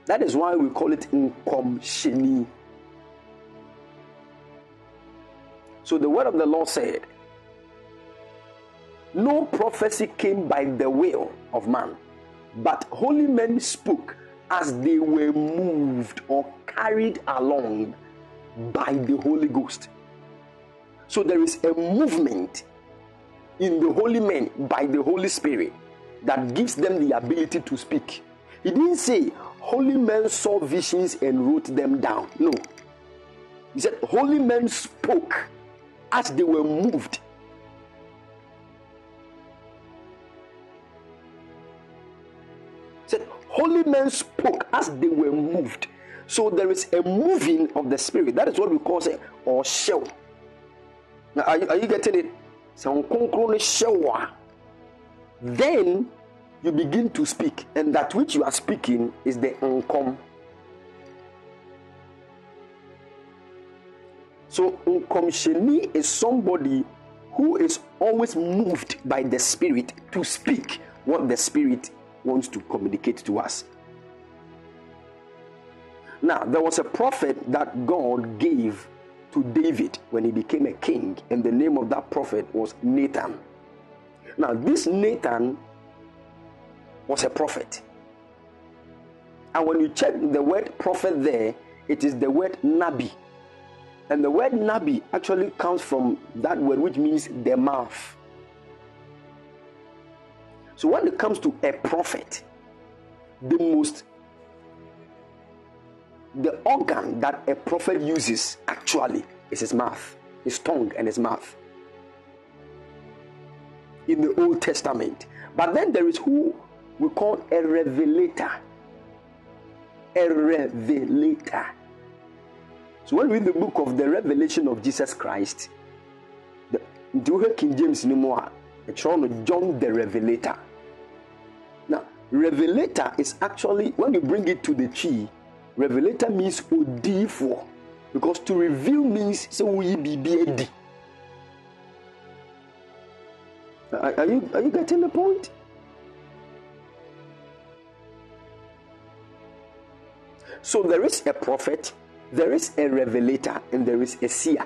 That is why we call it Nkomsheni. So the word of the Lord said, No prophecy came by the will of man, but holy men spoke as they were moved or carried along by the Holy Ghost. So there is a movement in the holy men by the Holy Spirit that gives them the ability to speak. He didn't say holy men saw visions and wrote them down. No. He said holy men spoke as they were moved. said holy men spoke as they were moved. So there is a moving of the spirit. That is what we call say or show. Now, are you, are you getting it? Then you begin to speak, and that which you are speaking is the uncom. So Nkomsheni is somebody who is always moved by the Spirit to speak what the Spirit wants to communicate to us. Now, there was a prophet that God gave to David when he became a king, and the name of that prophet was Nathan. Now, this Nathan was a prophet. And when you check the word prophet there, it is the word Nabi. And the word Nabi actually comes from that word which means the mouth. So when it comes to a prophet, the most the organ that a prophet uses actually is his mouth, his tongue and his mouth. In the Old Testament. But then there is who we call a revelator. A revelator. So when we read the book of the revelation of Jesus Christ, the King James anymore, it's on John the Revelator. Now, revelator is actually when you bring it to the tree, revelator means for because to reveal means so we be be are you are you getting the point? So there is a prophet there is a revelator and there is a seer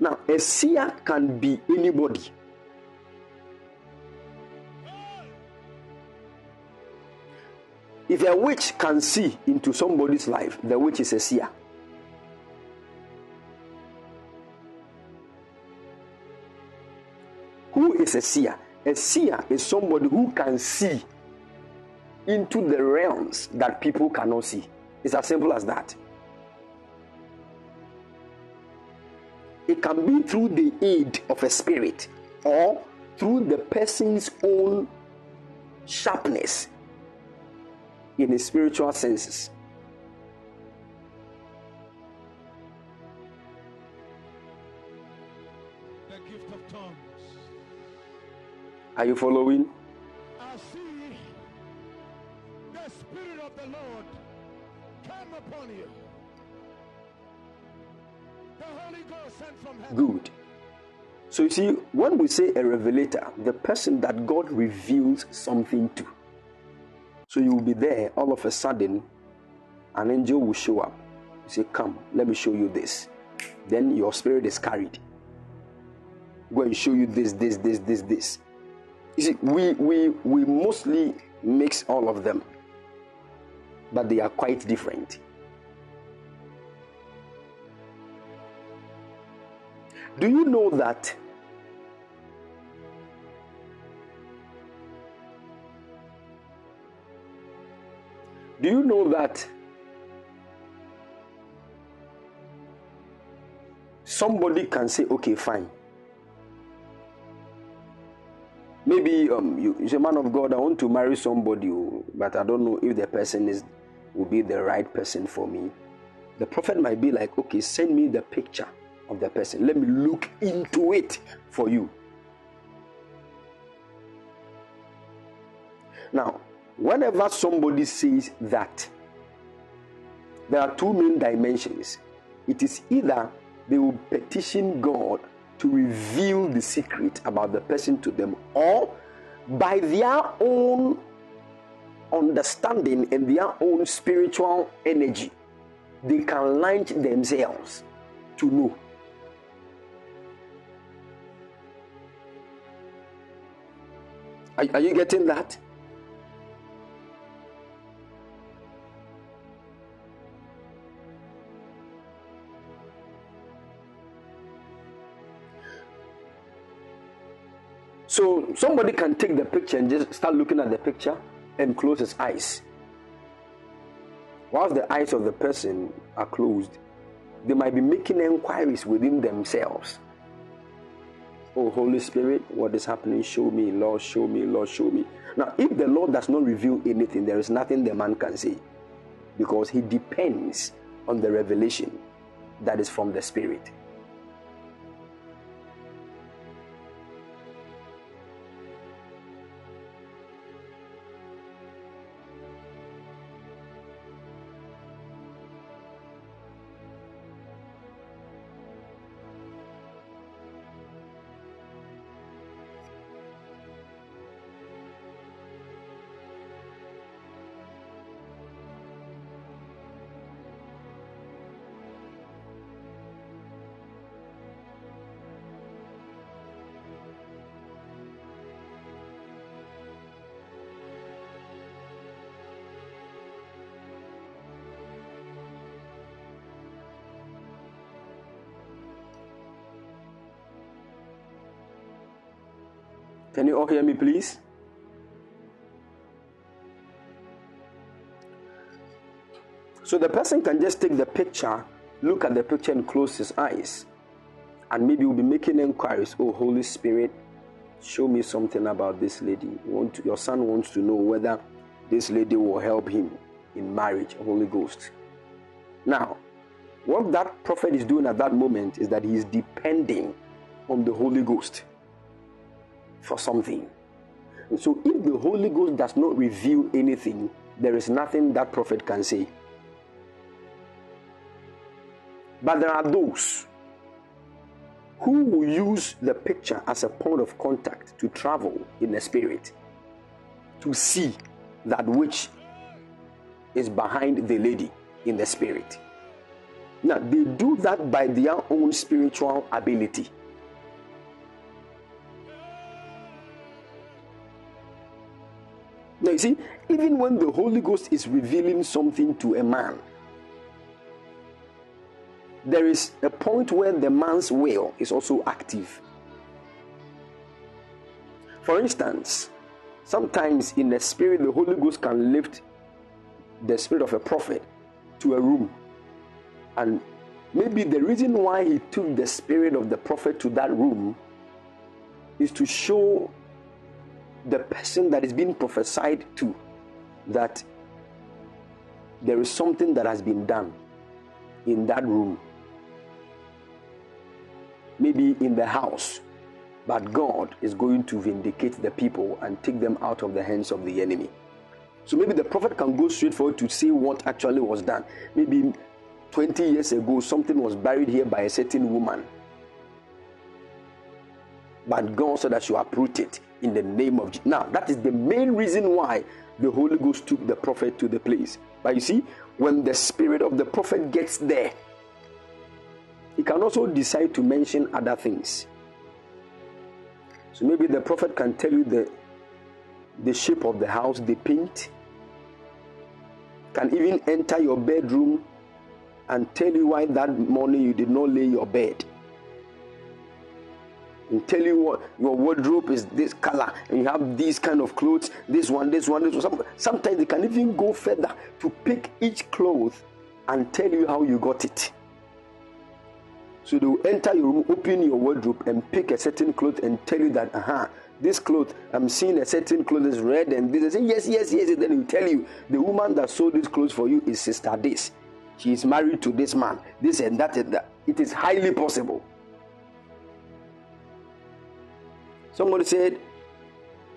now a seer can be anybody If a witch can see into somebody's life, the witch is a seer. Who is a seer? A seer is somebody who can see into the realms that people cannot see. It's as simple as that. It can be through the aid of a spirit or through the person's own sharpness in his spiritual senses. The gift of tongues. Are you following? I see the Spirit of the Lord come upon you. Good. So you see, when we say a revelator, the person that God reveals something to. So you will be there, all of a sudden, an angel will show up. You say, Come, let me show you this. Then your spirit is carried. Go and show you this, this, this, this, this. You see, we we we mostly mix all of them, but they are quite different. Do you know that Do you know that somebody can say, okay, fine. Maybe um, you, you're a man of God, I want to marry somebody, oh, but I don't know if the person is will be the right person for me. The prophet might be like, okay, send me the picture of the person. Let me look into it for you. Now, whenever somebody says that, there are two main dimensions. It is either they will petition God to reveal the secret about the person to them, or by their own understanding and their own spiritual energy, they can launch themselves to know. Are, are you getting that? So somebody can take the picture and just start looking at the picture and close his eyes. Whilst the eyes of the person are closed, they might be making inquiries within themselves. Oh, Holy Spirit, what is happening? Show me, Lord, show me, Lord, show me. Now, if the Lord does not reveal anything, there is nothing the man can say because he depends on the revelation that is from the Spirit. Can you all hear me, please? So the person can just take the picture, look at the picture, and close his eyes. And maybe we'll be making inquiries. Oh, Holy Spirit, show me something about this lady. Your son wants to know whether this lady will help him in marriage, Holy Ghost. Now, what that prophet is doing at that moment is that he is depending on the Holy Ghost for something. And so if the Holy Ghost does not reveal anything, there is nothing that prophet can say. But there are those who will use the picture as a point of contact to travel in the spirit, to see that which is behind the lady in the spirit. Now, they do that by their own spiritual ability. Now, you see, even when the Holy Ghost is revealing something to a man, there is a point where the man's will is also active. For instance, sometimes in the spirit, the Holy Ghost can lift the spirit of a prophet to a room. And maybe the reason why he took the spirit of the prophet to that room is to show the person that is being prophesied to that there is something that has been done in that room, maybe in the house, but God is going to vindicate the people and take them out of the hands of the enemy. So maybe the prophet can go straight forward to see what actually was done. Maybe 20 years ago, something was buried here by a certain woman. But God said that you uproot it in the name of Jesus. Now, that is the main reason why the Holy Ghost took the prophet to the place. But you see, when the spirit of the prophet gets there, he can also decide to mention other things. So maybe the prophet can tell you the, the shape of the house they paint, can even enter your bedroom and tell you why that morning you did not lay your bed and tell you what your wardrobe is this color and you have these kind of clothes this one this one this one. Sometimes they can even go further to pick each cloth and tell you how you got it. So they will enter your room open your wardrobe and pick a certain cloth and tell you that uh-huh this cloth i'm seeing a certain cloth is red and this. Say yes yes yes. And then he will tell you the woman that sold this clothes for you is sister this. She is married to this man this and that and that. It is highly possible Somebody said,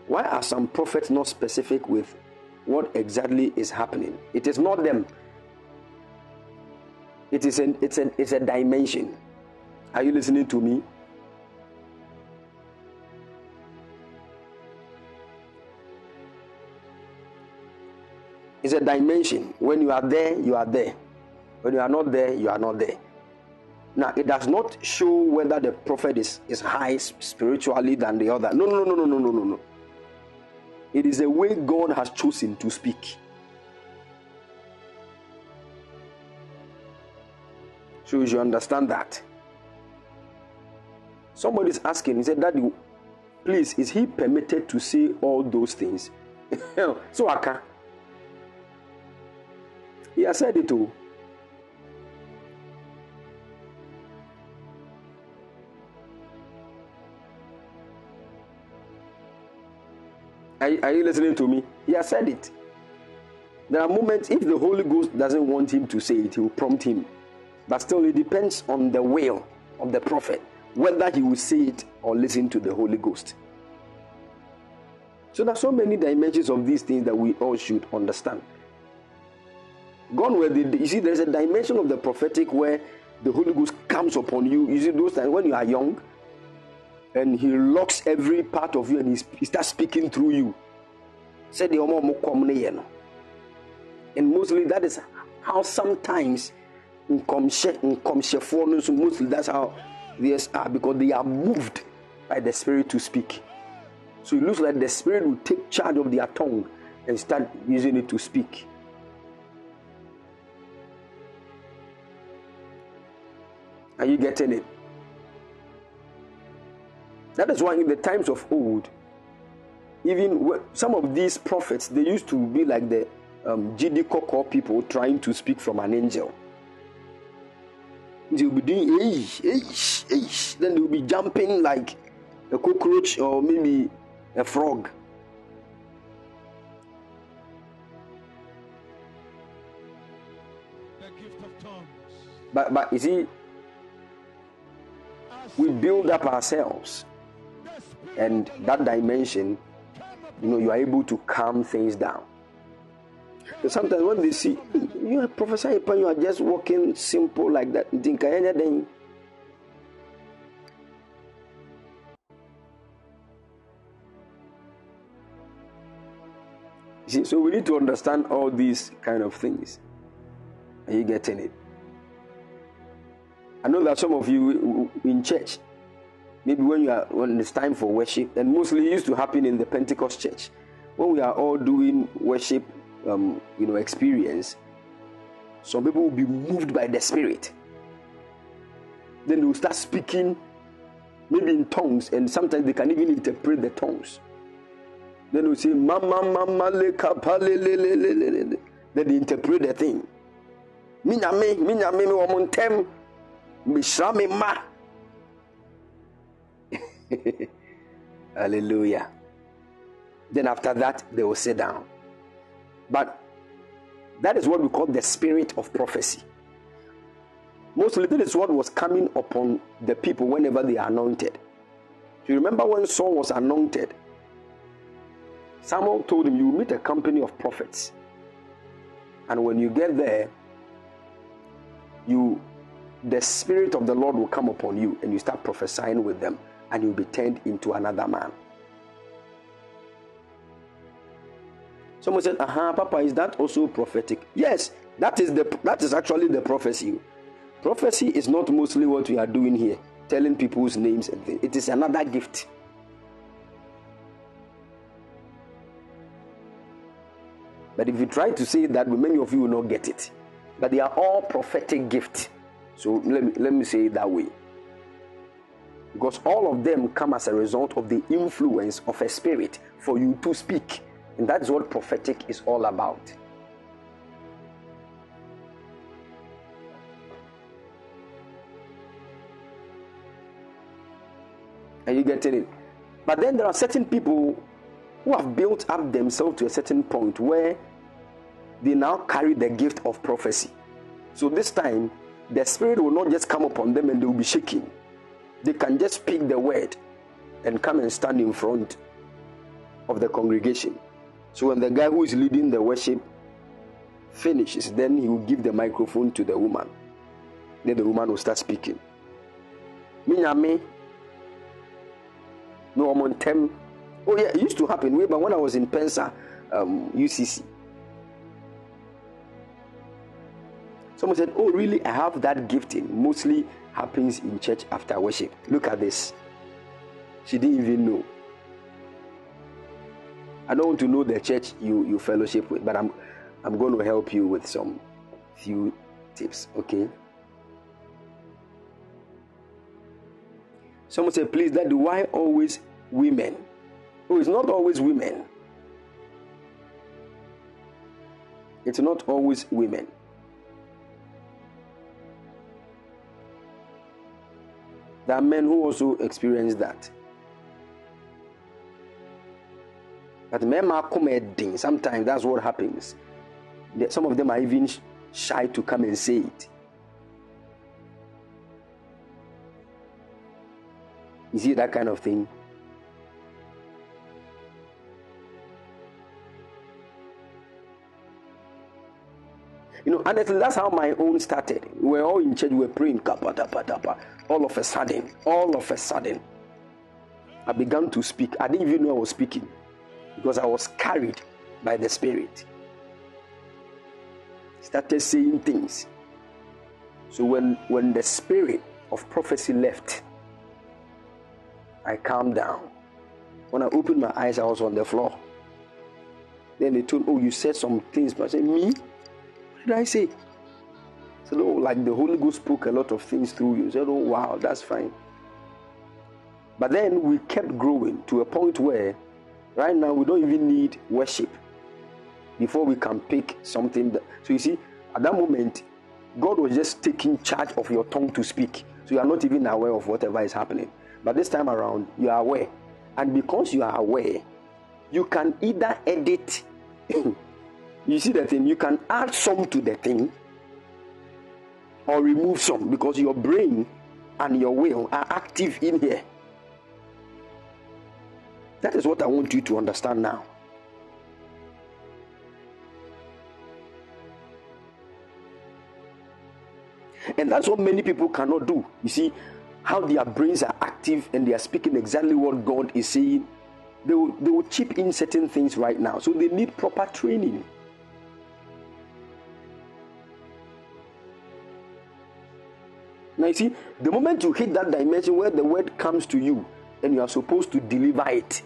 Why are some prophets not specific with what exactly is happening. It is not them. It is an it's an it's a dimension. Are you listening to me? It's a dimension. When you are there, you are there. When you are not there, you are not there. Now, it does not show whether the prophet is, is high spiritually than the other. No, no, no, no, no, no, no, no. It is a way God has chosen to speak. So you understand that. Somebody is asking, he said, Daddy, please, is he permitted to say all those things? so I can. He has said it too. Are, are you listening to me? He has said it. There are moments, if the Holy Ghost doesn't want him to say it, he will prompt him. But still, it depends on the will of the prophet whether he will say it or listen to the Holy Ghost. So, there are so many dimensions of these things that we all should understand. Gone where the, you see, there's a dimension of the prophetic where the Holy Ghost comes upon you. You see, those times when you are young, and he locks every part of you and he, starts speaking through you. Said the omo omo and mostly that is how sometimes mostly that's how theirs are because they are moved by the spirit to speak. So it looks like the spirit will take charge of their tongue and start using it to speak. Are you getting it? That is why in the times of old, even some of these prophets, they used to be like the um, GD people trying to speak from an angel. They'll be doing, eish, eish, eish. then they'll be jumping like a cockroach or maybe a frog. But, but you see, we build up ourselves and that dimension, you know, you are able to calm things down. So sometimes when they see you are prophesying, you are just walking simple like that, think anything. See, so we need to understand all these kind of things. Are you getting it? I know that some of you in church, maybe when you are when it's time for worship, and mostly used to happen in the Pentecost church, when we are all doing worship, um, you know, experience. Some people will be moved by the Spirit. Then they will start speaking, maybe in tongues, and sometimes they can even interpret the tongues. Then they will say, Mama, Mama, le kapale, le, le, le, le, le. Then they interpret the thing. Minyame, minyame, me wamontem, mishrame ma. Hallelujah. Then after that, they will sit down. But that is what we call the spirit of prophecy. Mostly, that is what was coming upon the people whenever they are anointed. Do you remember when Saul was anointed? Samuel told him, You meet a company of prophets. And when you get there, you the spirit of the Lord will come upon you and you start prophesying with them and you'll be turned into another man. Someone said, "Aha, Papa, is that also prophetic?" Yes, that is the that is actually the prophecy. Prophecy is not mostly what we are doing here, telling people's names and things. It is another gift. But if you try to say that, many of you will not get it. But they are all prophetic gifts. So let me let me say it that way because all of them come as a result of the influence of a spirit for you to speak. And that's what prophetic is all about. Are you getting it? But then there are certain people who have built up themselves to a certain point where they now carry the gift of prophecy. So this time, the spirit will not just come upon them and they will be shaking they can just speak the word and come and stand in front of the congregation. So when the guy who is leading the worship finishes, then he will give the microphone to the woman. Then the woman will start speaking. Minyame. No, I'm on tem. Oh, yeah, it used to happen but when I was in Pensa, um, UCC. Someone said, Oh, really? I have that gifting. Mostly happens in church after worship. Look at this. She didn't even know. I don't want to know the church you, you fellowship with, but I'm I'm going to help you with some few tips, okay? Someone said, please, that why always women? Oh, it's not always women. It's not always women. There are men who also experience that. But men are come Sometimes that's what happens. Some of them are even shy to come and say it. You see that kind of thing? You know, honestly, that's how my own started. We were all in church, we were praying, all of a sudden, all of a sudden, I began to speak. I didn't even know I was speaking because I was carried by the Spirit. Started saying things. So when when the spirit of prophecy left, I calmed down. When I opened my eyes, I was on the floor. Then they told, Oh, you said some things. But I said, Me? Did I say? Said, Oh, like the Holy Ghost spoke a lot of things through you. Said, Oh, wow, that's fine. But then we kept growing to a point where right now we don't even need worship before we can pick something. That, so you see, at that moment, God was just taking charge of your tongue to speak. So you are not even aware of whatever is happening. But this time around, you are aware. And because you are aware, you can either edit, you see the thing, you can add some to the thing or remove some because your brain and your will are active in here. That is what I want you to understand now. And that's what many people cannot do. You see, how their brains are active and they are speaking exactly what God is saying. They will, they will chip in certain things right now. So they need proper training. Now, you see, the moment you hit that dimension where the word comes to you and you are supposed to deliver it,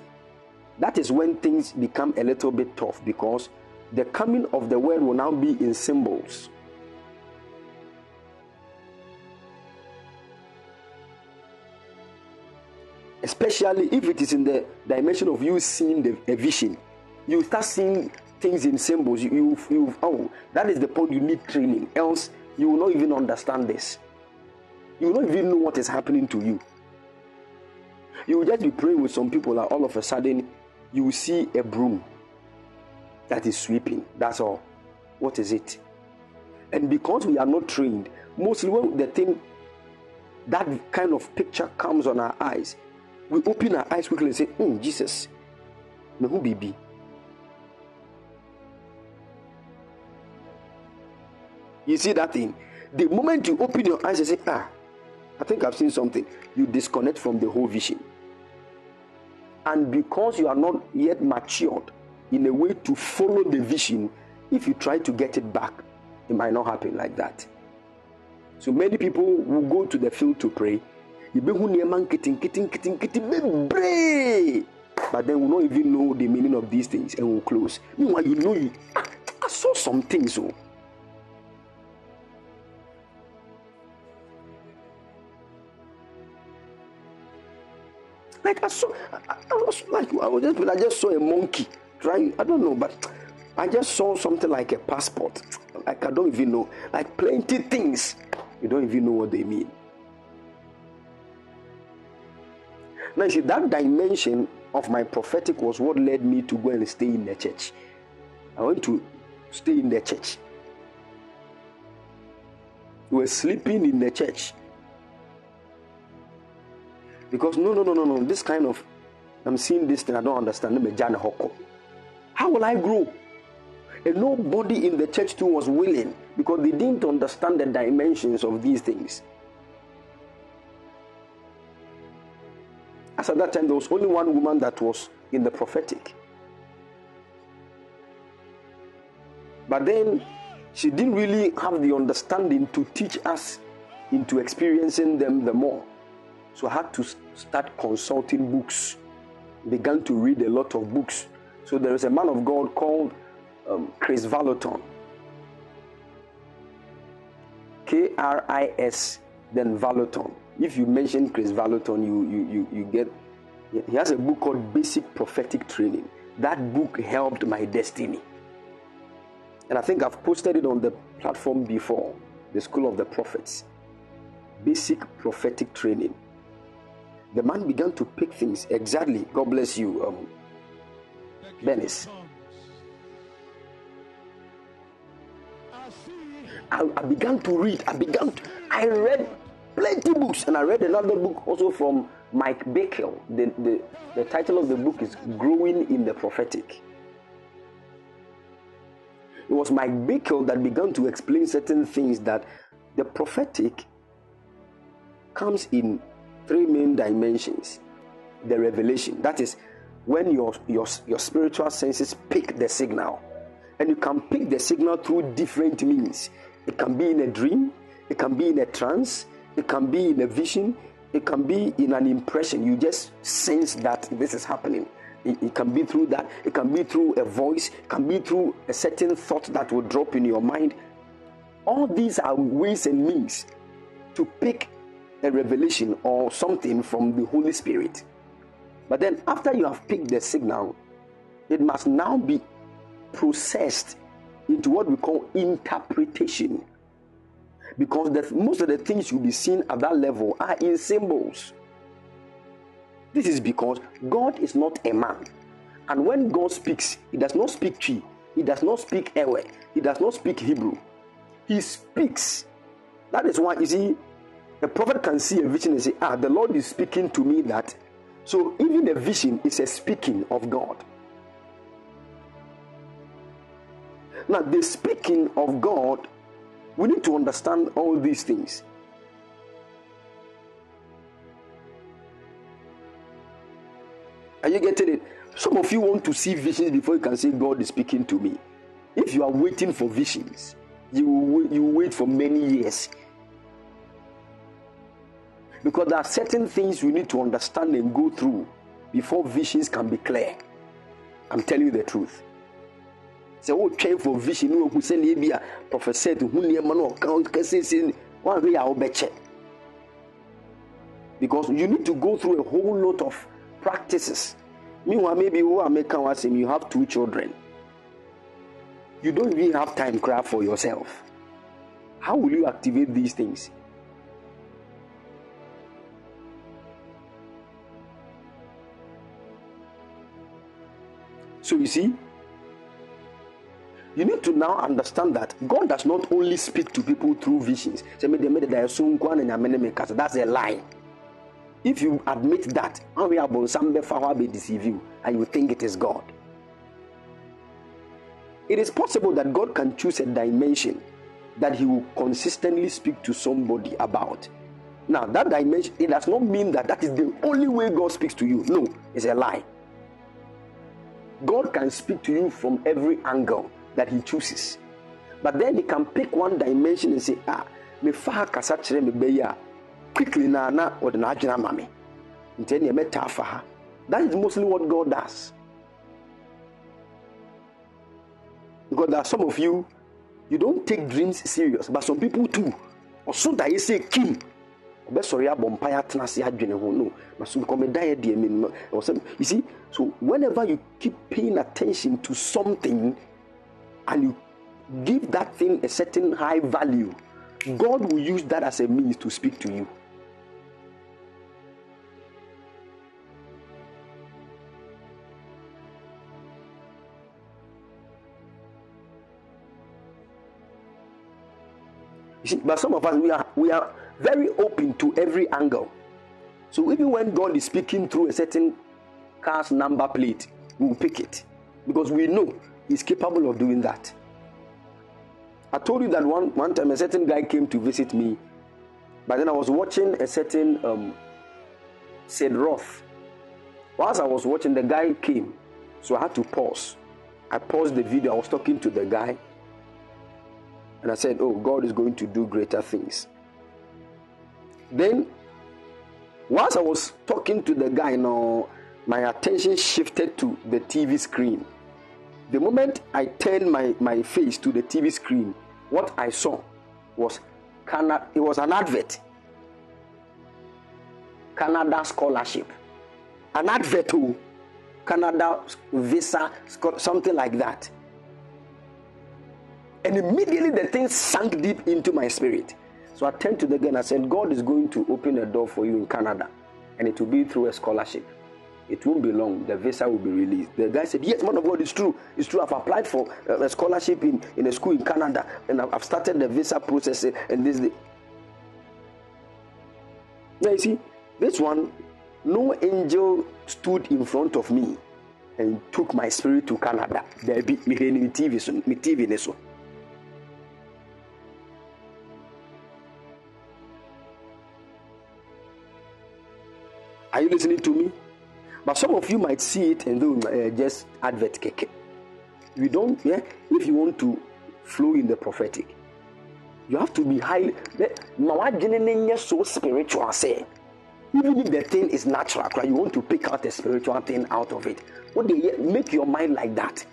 that is when things become a little bit tough because the coming of the word will now be in symbols. especially if it is in the dimension of you seeing the a vision. You start seeing things in symbols. You, you, you oh that is the point you need training. Else you will not even understand this you not even know what is happening to you you will just be praying with some people and all of a sudden you will see a broom that is sweeping that's all what is it and because we are not trained mostly when the thing that kind of picture comes on our eyes we open our eyes quickly and say, Hmm, Jesus, me who baby. You see that thing? The moment you open your eyes and say, Ah, I think I've seen something, you disconnect from the whole vision. And because you are not yet matured in a way to follow the vision, if you try to get it back, it might not happen like that. So many people will go to the field to pray, but then will not even know the meaning of these things and we'll close. Meanwhile you know I saw some things oh like I saw I, I was like I was just I just saw a monkey trying I don't know but I just saw something like a passport like I don't even know like plenty things you don't even know what they mean Now, you see, that dimension of my prophetic was what led me to go and stay in the church. I went to stay in the church. We were sleeping in the church. Because no, no, no, no, no. This kind of I'm seeing this thing, I don't understand. How will I grow? And nobody in the church too was willing because they didn't understand the dimensions of these things. As at that time, there was only one woman that was in the prophetic. But then she didn't really have the understanding to teach us into experiencing them the more. So I had to start consulting books, began to read a lot of books. So there is a man of God called um, Kris Vallotton. K R I S, then Vallotton. If you mention Kris Vallotton, you, you, you, you get. He has a book called Basic Prophetic Training. That book helped my destiny. And I think I've posted it on the platform before the School of the Prophets. Basic Prophetic Training. The man began to pick things exactly. God bless you, um, Benis. I, I, began to read. I began. To, I read plenty books, and I read another book also from Mike Bickle. The, the, the title of the book is Growing in the Prophetic. It was Mike Bickle that began to explain certain things that the prophetic comes in three main dimensions. The revelation, that is when your, your, your spiritual senses pick the signal. And you can pick the signal through different means. It can be in a dream, it can be in a trance, it can be in a vision, it can be in an impression. You just sense that this is happening. It, it, can be through that, it can be through a voice, it can be through a certain thought that will drop in your mind. All these are ways and means to pick a revelation or something from the Holy Spirit. But then, after you have picked the signal, it must now be processed into what we call interpretation. Because the, most of the things you'll be seeing at that level are in symbols. This is because God is not a man. And when God speaks, He does not speak Twi, He does not speak Ewe, He does not speak Hebrew. He speaks. That is why, you see, a prophet can see a vision and say, Ah, the Lord is speaking to me that. So even a vision is a speaking of God. Now, the speaking of God, we need to understand all these things. Are you getting it? Some of you want to see visions before you can say, God is speaking to me. If you are waiting for visions, you will, you wait for many years. Because there are certain things we need to understand and go through before visions can be clear. I'm telling you the truth. sɛ wotwɛn for vision. Ne wahu sɛneɛ bi a professor to hu nneɛma no ɔka kɛsɛsɛ woanhwɛ yɛ a wobɛkyɛ because you need to go through a whole lot of practices. Meanwhile maybe wo a meka wo asɛm you have two children. You don't really have time cry for yourself. How will you activate these things so you see you need to now understand that God does not only speak to people through visions. That's a lie. If you admit that, deceive you and you think it is God. It is possible that God can choose a dimension that He will consistently speak to somebody about. Now, that dimension, it does not mean that that is the only way God speaks to you. No, it's a lie. God can speak to you from every angle that he chooses. But then he can pick one dimension and say, ah, me fa kasa kyerɛ me bɛyi a quickly na na ɔde n'adwene ama me. Nti ɛnna ɛmɛta that is mostly what God does. Because there are some of you you don't take dreams serious but some people too. Ɔso da yɛ sɛ kim ɔbɛsɔre abɔ mpaeɛ atena ase adwene ho no maso nkɔmɛda yɛ deɛ menim you see so whenever you keep paying attention to something and you give that thing a certain high value, God will use that as a means to speak to you. You see, but some of us we are we are very open to every angle. So even when God is speaking through a certain car's number plate, we will pick it. because we know he's capable of doing that. I told you that one, one time a certain guy came to visit me, but then I was watching a certain um, Sid Roth. Whilst I was watching, the guy came, so I had to pause. I paused the video, I was talking to the guy, and I said, Oh, God is going to do greater things. Then, once I was talking to the guy, now my attention shifted to the TV screen. The moment I turned my, my face to the TV screen, what I saw was Canada, it was an advert. Canada scholarship. An advert to Canada visa, something like that. And immediately the thing sank deep into my spirit. So turned to the guy and I said, God is going to open a door for you in Canada, and it will be through a scholarship. It won't be long. The visa will be released. The guy said, Yes, man of God, it's true. It's true. I've applied for uh, a scholarship in, in a school in Canada, and I've started the visa process. Uh, and this, day. now you see, this one, no angel stood in front of me and took my spirit to Canada. There be TV, TV so. Are you listening to me? But some of you might see it and do uh, just advert keke. You don't, yeah. If you want to flow in the prophetic, you have to be highly. so spiritual. Say, even if the thing is natural, you want to pick out a spiritual thing out of it. What they make your mind like that.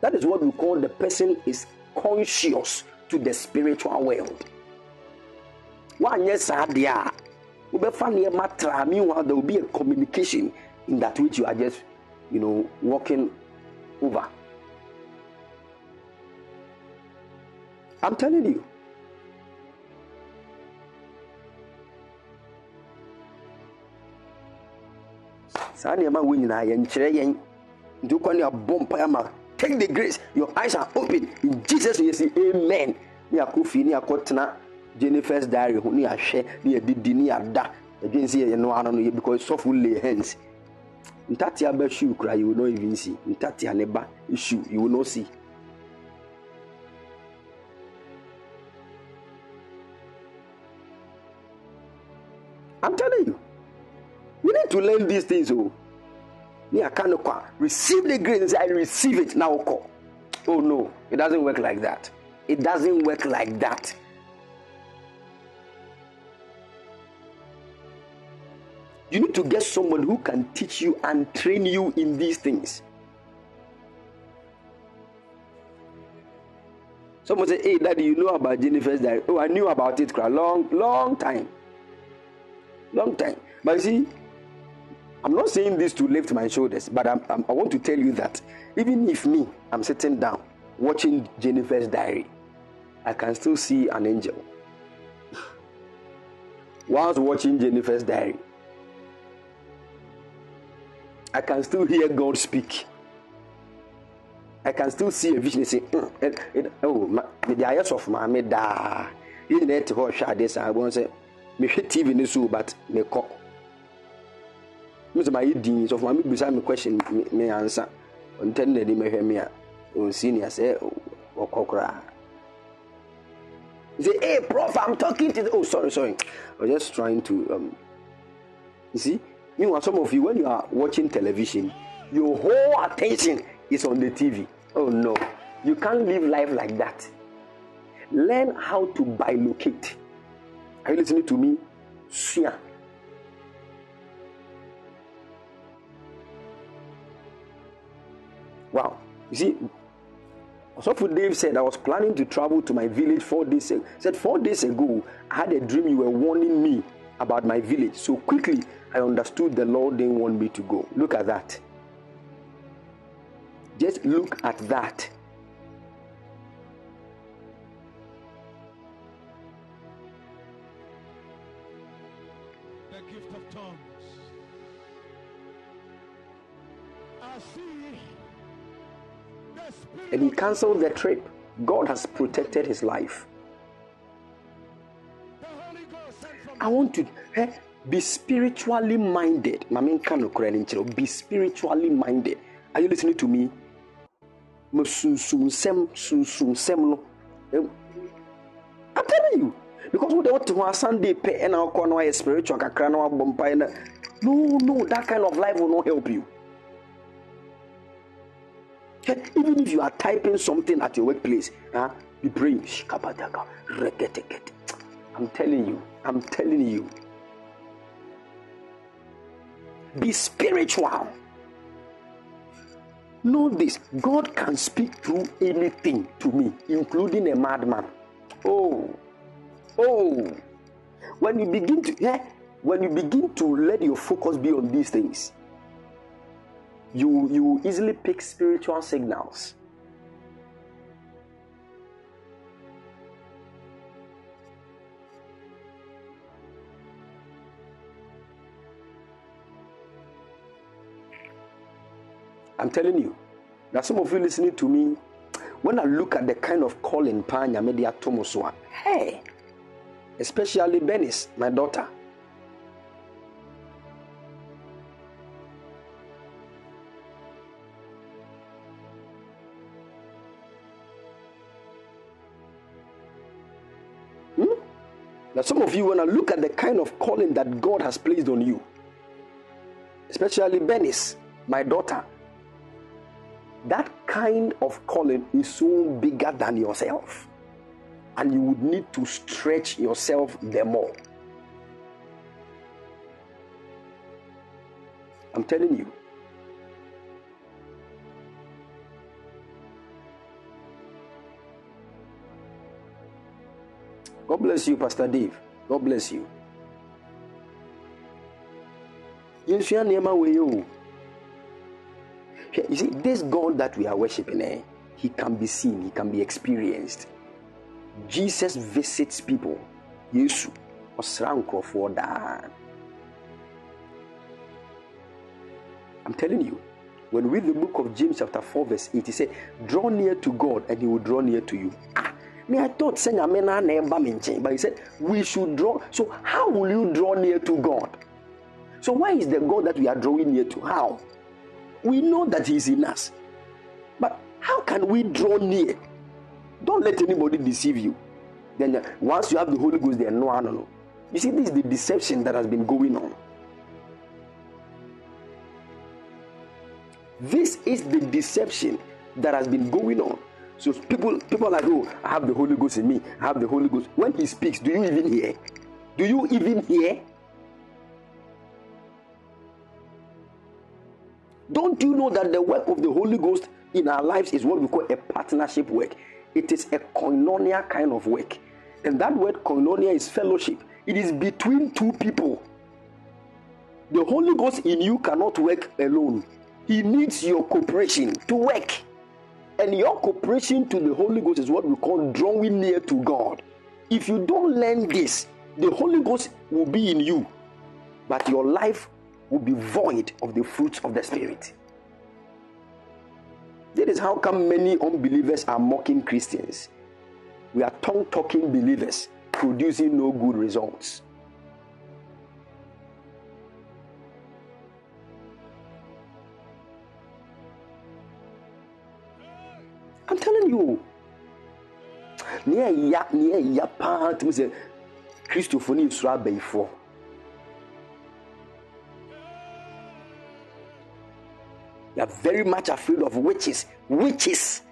That is what we call the person is conscious to the spiritual world. One yes, meanwhile there will be a communication in that which you are just, you know, walking over. I'm telling you. saa nneɛma wo nyinaa yɛnkyerɛ yɛn nti wokɔ ne abɔ mpaeɛ ma take the grace your eyes are open in jesus name amen ne akɔ fie ne akɔtena jennifer's diary ho ne yɛahwɛ ne yɛdidi ne yɛada adwene sɛ yɛyɛ no ano no because sɔfo lay hands. Ntatea ba shoe kura you will not even see. Ntatea ne ba shoe you will not see. I'm telling you you need to learn these things oh. I can't receive the grace i receive it now oh no it doesn't work like that. It doesn't work like that You need to get someone who can teach you and train you in these things. Someone say, Hey, daddy, you know about Jennifer's diary? Oh, I knew about it for a long, long time. Long time. But you see, I'm not saying this to lift my shoulders, but I'm, I'm, i want to tell you that even if me, I'm sitting down watching Jennifer's diary, I can still see an angel. Whilst watching Jennifer's diary, I can still hear God speak. I can still see a vision say, mm, it, it, oh, the eyes of my me da. You need to watch this. I won't say, me hit TV ni so, but me call. Mr. My din so for me beside me question me answer. Until the me hear me on senior say, kokra. He say, hey, prof, I'm talking to the. Oh, sorry, sorry. I was just trying to. um You see, Meanwhile, some of you, when you are watching television, your whole attention is on the TV. Oh no, you can't live life like that. Learn how to bilocate. Are you listening to me? Sua. Wow. You see, so for Dave said, I was planning to travel to my village four days ago. Said four days ago, I had a dream you were warning me about my village. So quickly, I understood the Lord didn't want me to go. Look at that. Just look at that. The gift of tongues. I see And he canceled the trip. God has protected his life. the Holy Ghost sent from I want to eh, be spiritually minded. Be spiritually minded. Are you listening to me? I'm telling you because we ho a sunday ɛna wokɔ na wayɛ spiritual kakra na wabɔ no no that kind of life will not help you even if you are typing something at your workplace huh, be praying i'm telling you i'm telling you be spiritual. Know this god can speak through anything to me including a madman. Oh oh. When you begin to yeah, when you begin to let your focus be on these things you you easily pick spiritual signals I'm telling you. Now, some of you listening to me, when I look at the kind of calling Panya Media Tomoswa, hey, especially Benis, my daughter. Hmm? Now, some of you, when I look at the kind of calling that God has placed on you, especially Benis, my daughter, that kind of calling is so bigger than yourself. And you would need to stretch yourself the more. I'm telling you. God bless you pastor dave. God bless you. Yɛnsua nneɛma wei o. Hwɛ, You see, this God that we are worshiping, eh, he can be seen, he can be experienced. Jesus visits people. Yesu. I'm telling you, when we read the book of James, chapter 4, verse 8, he said, Draw near to God and he will draw near to you. Ah, me, I thought saying amen na eba me nkyɛn, but he said, We should draw. So, how will you draw near to God? So, why is the God that we are drawing near to? How? We know that he is in us. But how can we draw near? Don't let anybody deceive you. Then uh, once you have the holy ghost then no no no. You see this is the deception that has been going on. This is the deception that has been going on. So people people are like oh i have the holy ghost in me. I have the holy ghost. When he speaks do you even hear? Do you even hear Don't you know that the work of the Holy Ghost in our lives is what we call a partnership work? It is a koinonia kind of work. And that word koinonia is fellowship, it is between two people. The Holy Ghost in you cannot work alone, He needs your cooperation to work. And your cooperation to the Holy Ghost is what we call drawing near to God. If you don't learn this, the Holy Ghost will be in you, but your life will be void of the fruits of the Spirit. That is how come many unbelievers are mocking Christians. We are tongue talking believers producing no good results. I'm telling you. Near ya, near ya, You are very much afraid of witches. Witches.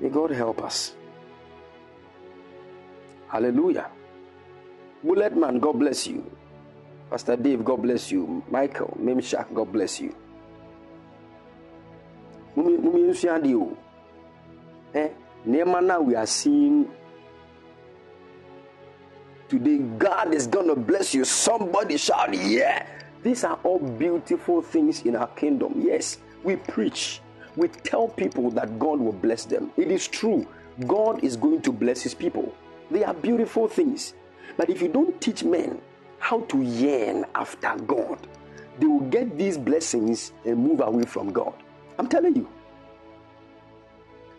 May God help us. Hallelujah. Bullet man, God bless you. Pastor Dave, God bless you. Michael, Memshak, God bless you. Eh, na we are seeing today, God is gonna bless you. Somebody shout, yeah. These are all beautiful things in our kingdom. Yes, we preach. We tell people that God will bless them. It is true. God is going to bless his people. They are beautiful things. But if you don't teach men how to yearn after God, they will get these blessings and move away from God. I'm telling you.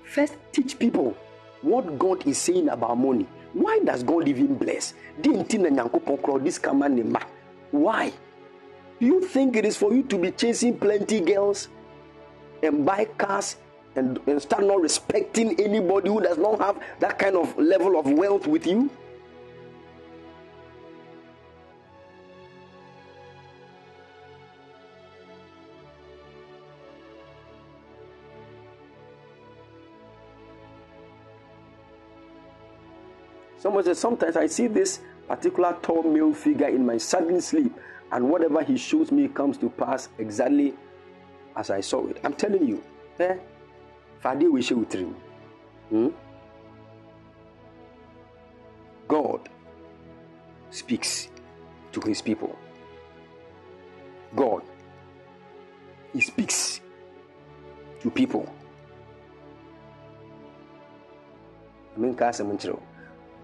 First, teach people what God is saying about money. Why does God even bless? Why? Do you think it is for you to be chasing plenty girls and buy cars and, and start not respecting anybody who does not have that kind of level of wealth with you? Someone said, Sometimes I see this particular tall male figure in my sudden sleep, and whatever he shows me comes to pass exactly as I saw it. I'm telling you, eh? Hmm? God speaks to his people. God, he speaks to people. I mean,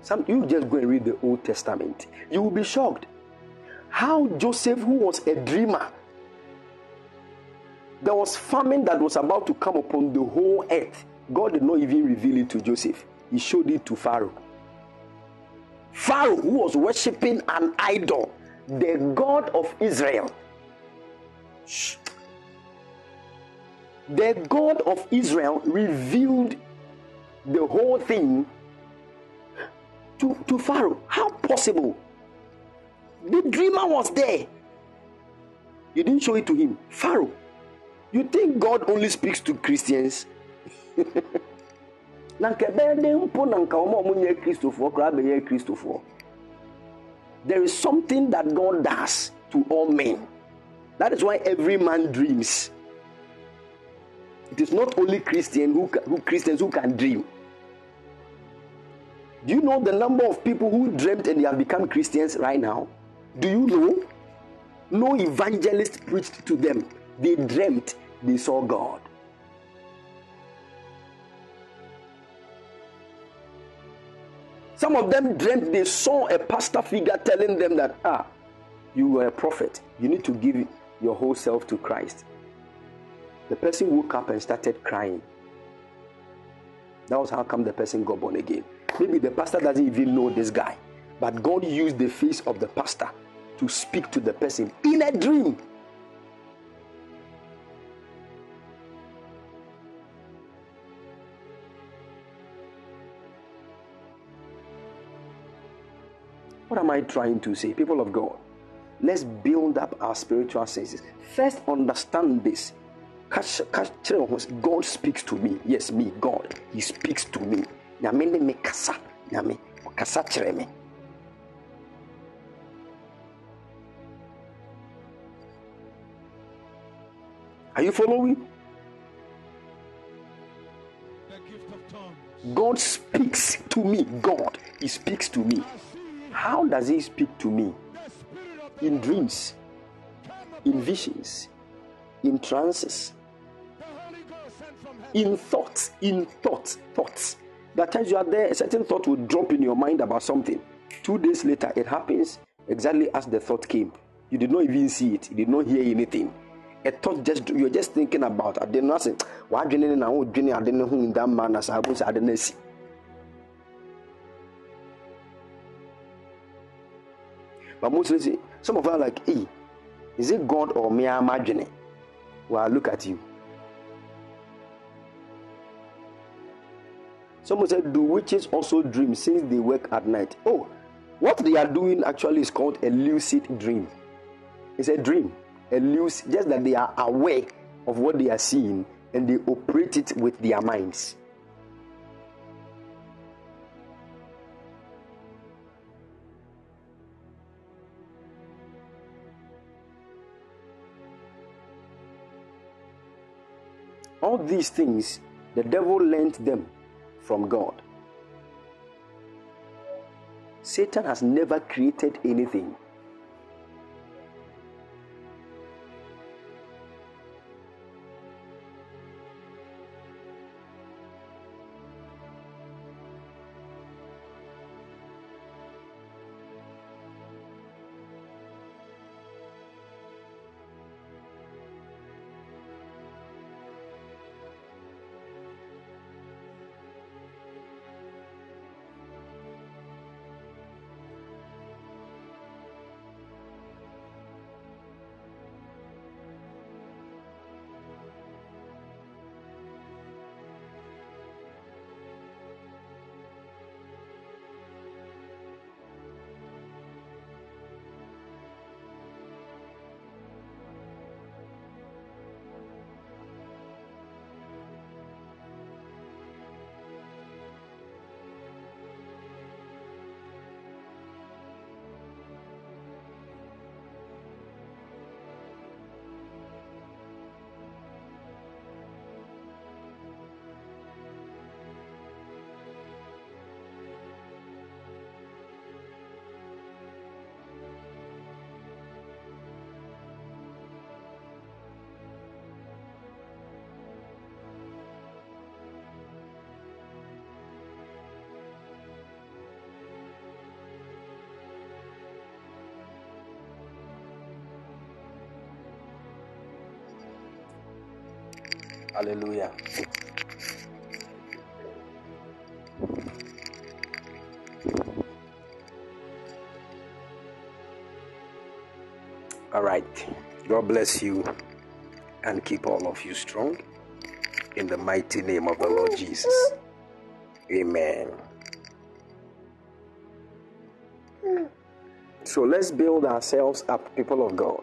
some you just go and read the Old Testament. You will be shocked how Joseph, who was a dreamer, there was famine that was about to come upon the whole earth. God did not even reveal it to Joseph. He showed it to Pharaoh. Pharaoh, who was worshiping an idol, the God of Israel. The God of Israel revealed the whole thing to, to Pharaoh. How possible? The dreamer was there. You didn't show it to him. Pharaoh. You think God only speaks to Christians? there is something that God does to all men. That is why every man dreams. It is not only Christian who, who Christians who can dream. Do you know the number of people who dreamt and they have become Christians right now? Do you know? No evangelist preached to them. They dreamt they saw God. Some of them dreamt they saw a pastor figure telling them that, ah, you were a prophet. You need to give your whole self to Christ. The person woke up and started crying. That was how come the person got born again. Maybe the pastor doesn't even know this guy, but God used the face of the pastor to speak to the person in a dream. What am I trying to say? People of God, let's build up our spiritual senses. First, understand this. God speaks to me. Yes, me, God. He speaks to me nyame ne me kasa nyame ɔkasa kyerɛ me Are you following? God speaks to me. God, He speaks to me. How does He speak to me? In dreams, in visions, in trances, in thoughts, in thoughts, thoughts. That times you are there, a certain thought will drop in your mind about something. Two days later, it happens exactly as the thought came. You did not even see it, you did not hear anything. A thought just you're just thinking about. I did not say, Why didn't I know I didn't know in that man as I was I didn't see. But mostly, some of us are like, hey, is it God or me? I'm imagining. Well, look at you. Someone said, Do witches also dream since they work at night? Oh, what they are doing actually is called a lucid dream. It's a dream, a lucid, just that they are aware of what they are seeing and they operate it with their minds. All these things, the devil lent them from God. Satan has never created anything. Hallelujah. All right. God bless you and keep all of you strong in the mighty name of the Lord Jesus. Amen. So let's build ourselves up, people of God.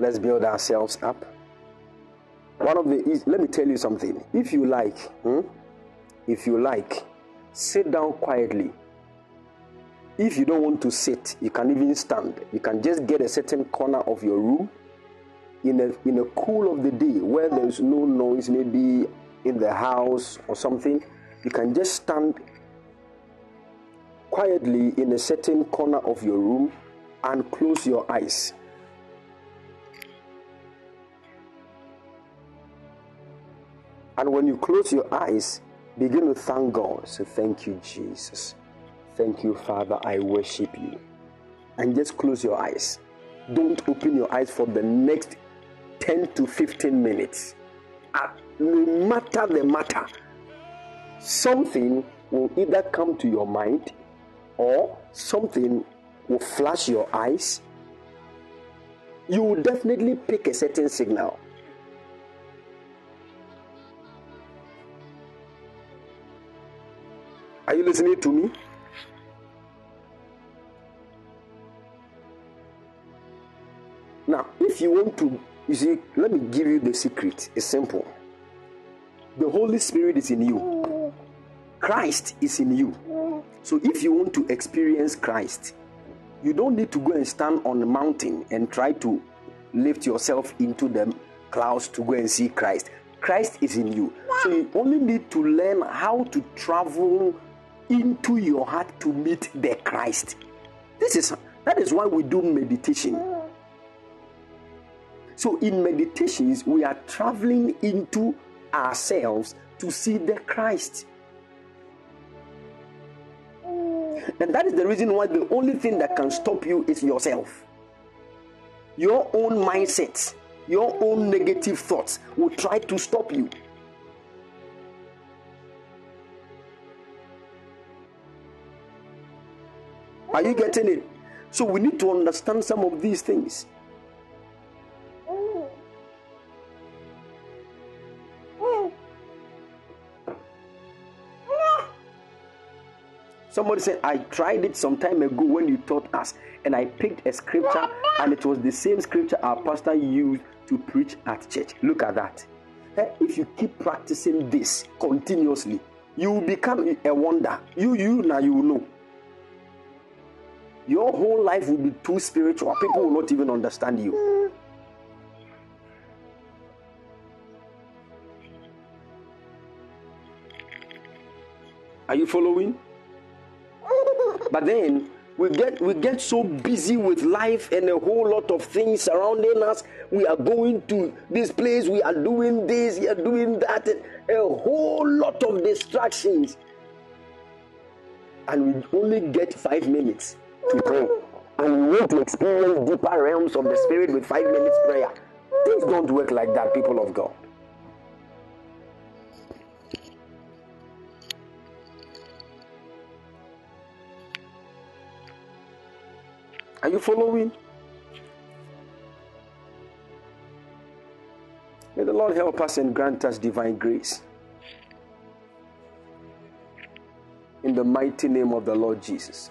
Let's build ourselves up. One of the let me tell you something. If you like, hmm, if you like, sit down quietly. If you don't want to sit, you can even stand. You can just get a certain corner of your room in a in a cool of the day where there's no noise, maybe in the house or something. You can just stand quietly in a certain corner of your room and close your eyes. And when you close your eyes, begin to thank God. Say, Thank you, Jesus. Thank you, Father. I worship you. And just close your eyes. Don't open your eyes for the next 10 to 15 minutes. no matter the matter, something will either come to your mind or something will flash your eyes, you will definitely pick a certain signal. Are you listening to me? Now, if you want to, you see, let me give you the secret. It's simple. The Holy Spirit is in you, Christ is in you. So if you want to experience Christ, you don't need to go and stand on the mountain and try to lift yourself into the clouds to go and see Christ. Christ is in you. So you only need to learn how to travel into your heart to meet the Christ. This is that is why we do meditation. So in meditations, we are traveling into ourselves to see the Christ. And that is the reason why the only thing that can stop you is yourself. Your own mindset, your own negative thoughts will try to stop you. Are you getting it? So we need to understand some of these things. Somebody said, I tried it some time ago when you taught us, and I picked a scripture, and it was the same scripture our pastor used to preach at church. Look at that. Eh, if you keep practicing this continuously, you will become a wonder. You, you, now you will know. Your whole life will be too spiritual. People will not even understand you. Are you following? But then we get we get so busy with life and a whole lot of things surrounding us. We are going to this place, we are doing this, we are doing that, a whole lot of distractions. And we only get five minutes to pray. And we want to experience deeper realms of the spirit with five minutes prayer. Things don't work like that, people of God. Are you following? May the Lord help us and grant us divine grace. In the mighty name of the Lord Jesus.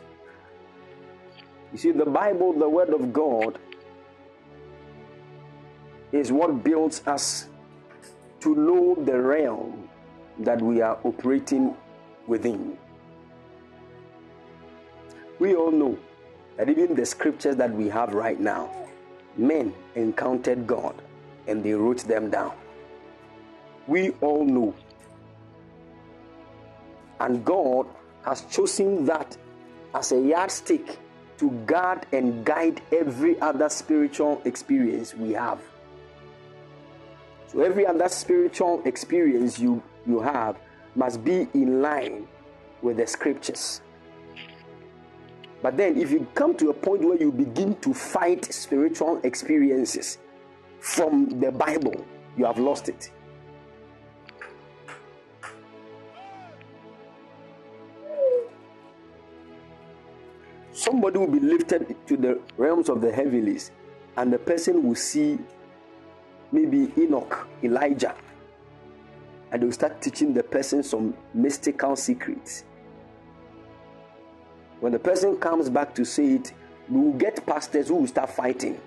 You see, the Bible, the Word of God, is what builds us to know the realm that we are operating within. We all know that even the scriptures that we have right now, men encountered God and they wrote them down. We all know. And God has chosen that as a yardstick to guard and guide every other spiritual experience we have. So every other spiritual experience you, you have must be in line with the scriptures. But then, if you come to a point where you begin to fight spiritual experiences from the Bible, you have lost it. Somebody will be lifted to the realms of the heavenlies, and the person will see maybe Enoch, Elijah, and they'll start teaching the person some mystical secrets. When the person comes back to say it, we will get pastors who will start fighting.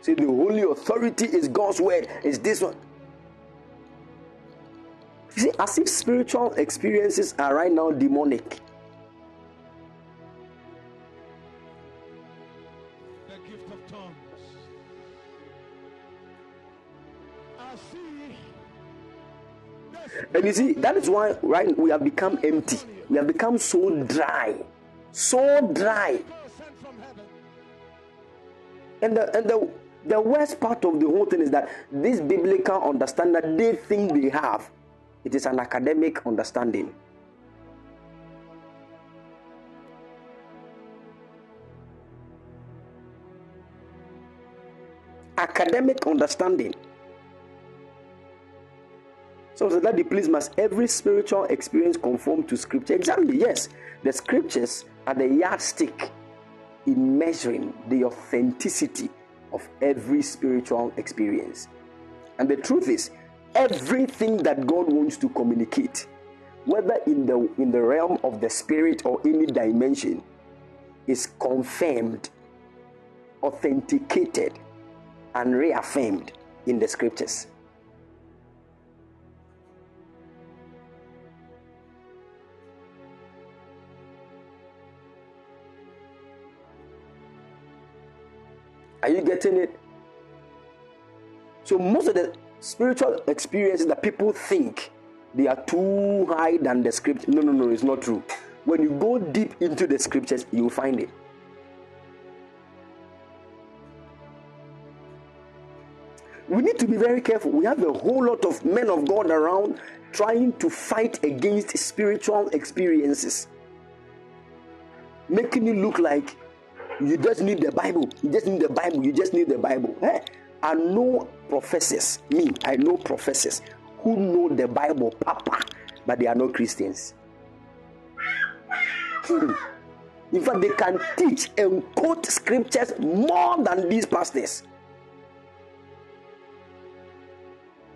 Say the holy authority is God's word, is this one. You see, as if spiritual experiences are right now demonic. And you see, that is why right we have become empty. We have become so dry. So dry. And the and the the worst part of the whole thing is that this biblical understanding that they think they have, it is an academic understanding. Academic understanding. So, that please must every spiritual experience conform to scripture. Exactly, yes. The scriptures are the yardstick in measuring the authenticity of every spiritual experience. And the truth is, everything that God wants to communicate, whether in the in the realm of the spirit or any dimension, is confirmed, authenticated, and reaffirmed in the scriptures. Are you getting it? So most of the spiritual experiences that people think they are too high than the script. No, no, no, it's not true. When you go deep into the scriptures, you will find it. We need to be very careful. We have a whole lot of men of God around trying to fight against spiritual experiences, making it look like you just need the Bible. You just need the Bible. You just need the Bible. Eh? I know professors, me, I know professors who know the Bible, Papa, but they are not Christians. Hmm. In fact, they can teach and quote scriptures more than these pastors.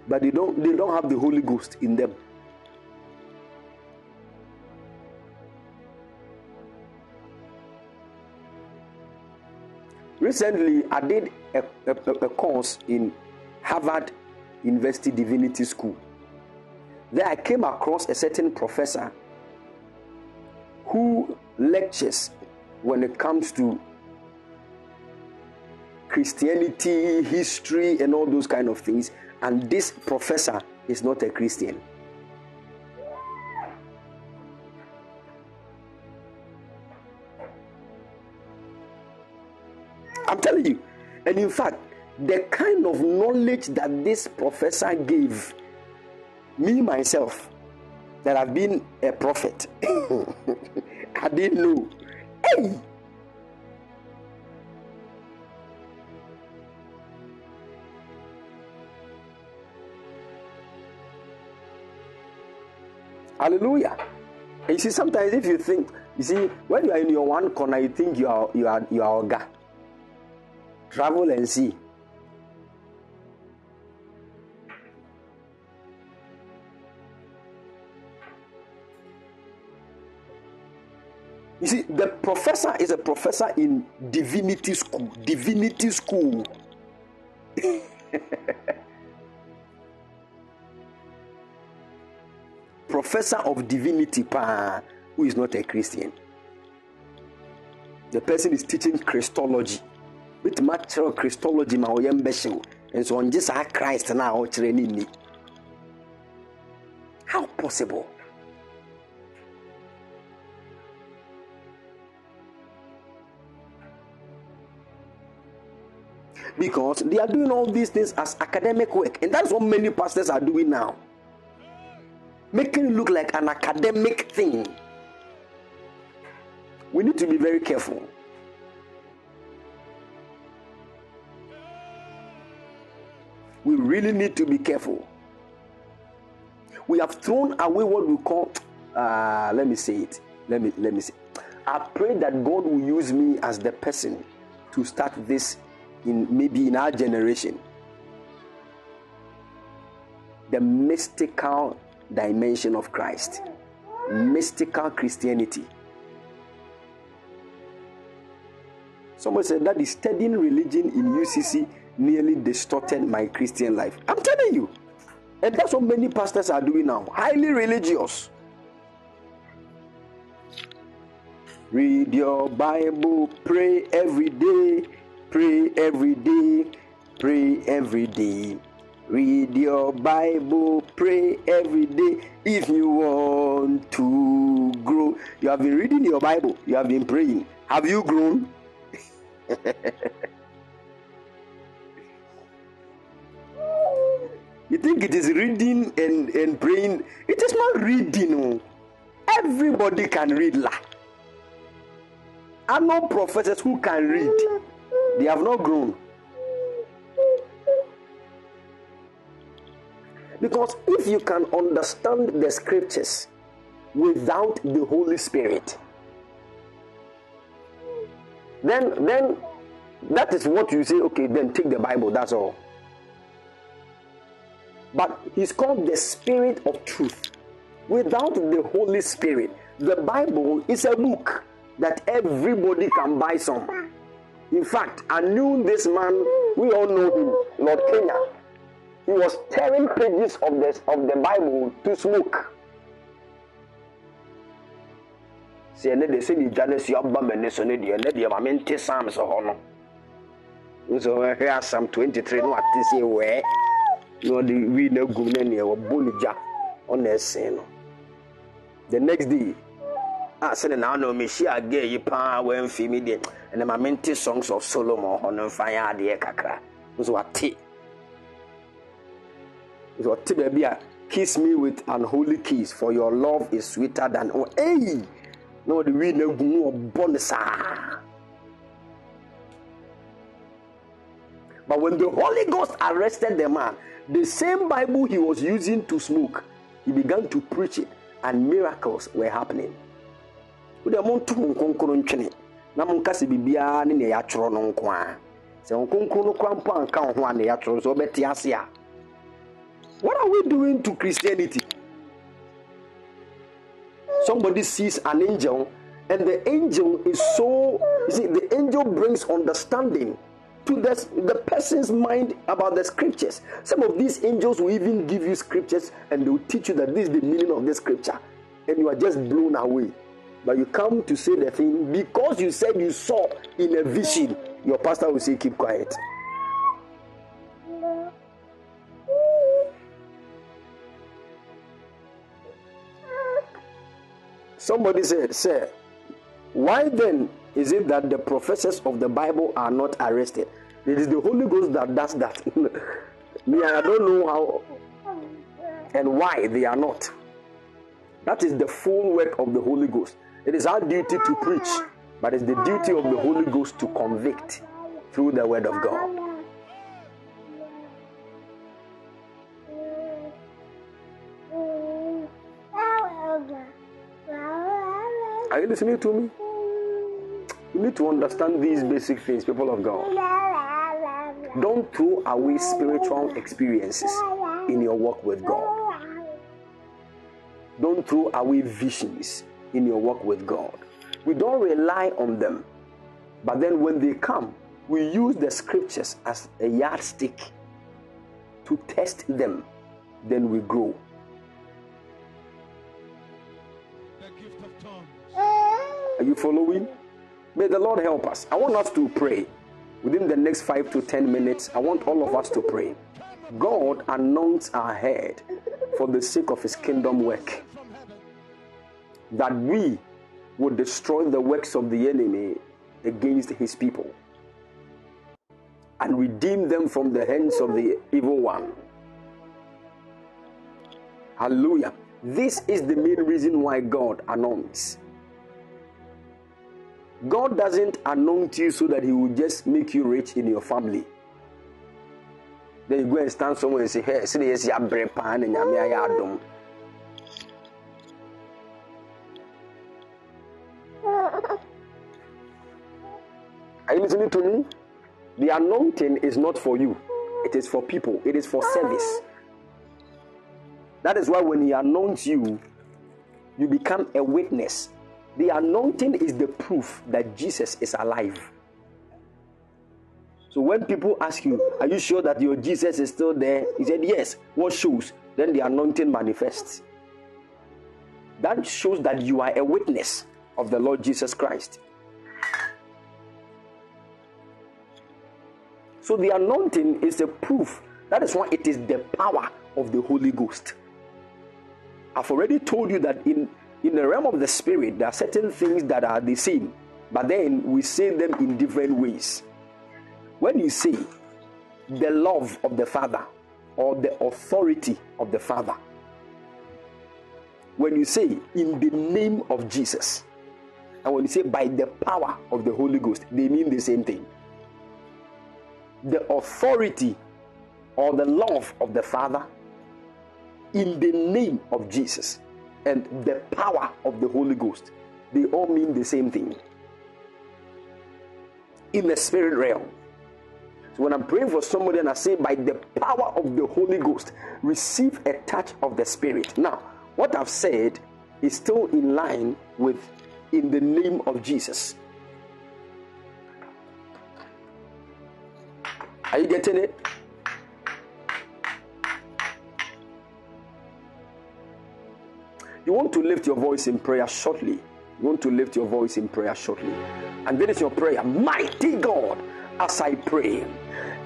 But they don't they don't have the Holy Ghost in them. Recently, I did a, a, a course in Harvard University Divinity School. There, I came across a certain professor who lectures when it comes to Christianity, history, and all those kind of things. And this professor is not a Christian. And in fact, the kind of knowledge that this professor gave me myself, that I've been a prophet, I didn't know. Hey! Hallelujah. You see, sometimes if you think, you see, when you are in your one corner, you think you are you are you are Oga. Travel and see. You see, the professor is a professor in divinity school. Divinity school. professor of divinity, pa, who is not a Christian. The person is teaching Christology. Bɛtumi akyerɛw christology my ma ɔyɛ mbɛhyew nso ɔngye saa ah, christ no a ɔkyerɛ nni how possible? Because they are doing all these things as academic work and that's what many pastors are doing now. Making it look like an academic thing. We need to be very careful we really need to be careful. We have thrown away what we call, uh, let me say it. Let me let me say. I pray that God will use me as the person to start this in maybe in our generation. The mystical dimension of Christ, mystical Christianity. Somebody said that is studying religion in UCC nearly distorted my Christian life. I'm telling you. And that's what many pastors are doing now. Highly religious. Read your Bible, pray every day, pray every day, pray every day. Read your Bible, pray every day if you want to grow. You have been reading your Bible, you have been praying. Have you grown? think it is reading and, and praying? It is not reading. oh. Everybody can read. La. I know professors who can read, they have not grown. Because if you can understand the scriptures without the Holy Spirit, then then that is what you say, okay, then take the Bible, that's all. But he's called the Spirit of Truth. Without the Holy Spirit, the Bible is a book that everybody can buy some. In fact, I knew this man, we all know him, Lord Kenya. He was tearing pages of the, of the Bible to smoke. sɛ ɛnɛ de sɛdeɛ gya no si aba m'ani so no deɛ ɛnɛ deɛ ma mente psalms hɔ no nso ɛhwɛ asam 23 no na ɔde wii no agum no neɛ wɔbɔ no gya ɔna ɛsen no the next day a sɛde na ɔna ɔmɛhyia agɛ yi paa wɔamfi mi deɛ ɛnɛ ma mente songs of solomon hɔ no mfa yɛ adeɛ kakra. Nso wate nso ɔte baabi a kiss me with unholy kiss for your love is sweeter than oh, hey! Na ɔde wii no agu mu ɔbɔ no saa But when the Holy Ghost arrested the man, the same Bible he was using to smoke, he began to preach it, and miracles were happening. wode monto mo nkonkro ntwene na monka sɛ biribiara ne nea yɛatwerɛ no nko a. Sɛ nkonkro no kora mpo anka wo ho a nea yɛatwerɛ sɛ wobɛte ase a. What are we doing to christianity? Somebody sees an angel and the angel is so you see the angel brings understanding to the, the person's mind about the scriptures. Some of these angels will even give you scriptures and they will teach you that this is the meaning of this scripture. And you are just blown away. But you come to say the thing because you said you saw in a vision. Your pastor will say keep quiet. Somebody said, Sir, why then is it that the professors of the Bible are not arrested? It is the Holy Ghost that does that. Me, I don't know how and why they are not. That is the full work of the Holy Ghost. It is our duty to preach, but it's the duty of the Holy Ghost to convict through the Word of God. Are you listening to me? You need to understand these basic things, people of God. Don't throw away spiritual experiences in your work with God. Don't throw away visions in your work with God. We don't rely on them, but then when they come, we use the scriptures as a yardstick to test them, then we grow. The gift of tongues. Are you following? May the Lord help us. I want us to pray. Within the next five to ten minutes, I want all of us to pray. God anoints our head for the sake of his kingdom work, that we would destroy the works of the enemy against his people and redeem them from the hands of the evil one. Hallelujah. This is the main reason why God anoints. God doesn't anoint you so that He will just make you rich in your family. then you go and stand somewhere and say hey abrɛ paa na nyame ayɛ adom Are you listening to me? The anointing is not for you, it is for people, it is for service. That is why when He anoints you, you become a witness. The anointing is the proof that Jesus is alive. So when people ask you, Are you sure that your Jesus is still there? He said, Yes. What shows? Then the anointing manifests. That shows that you are a witness of the Lord Jesus Christ. So the anointing is a proof. That is why it is the power of the Holy Ghost. I've already told you that in, in the realm of the spirit, there are certain things that are the same, but then we say them in different ways. When you say the love of the Father or the authority of the Father, when you say in the name of Jesus, and when you say by the power of the Holy Ghost, they mean the same thing the authority or the love of the Father in the name of Jesus and the power of the Holy Ghost, they all mean the same thing in the spirit realm. So when I'm praying for somebody and I say, by the power of the Holy Ghost, receive a touch of the Spirit. Now, what I've said is still in line with in the name of Jesus. Are you getting it? You want to lift your voice in prayer shortly. You want to lift your voice in prayer shortly. And then it's your prayer. Mighty God, as I pray,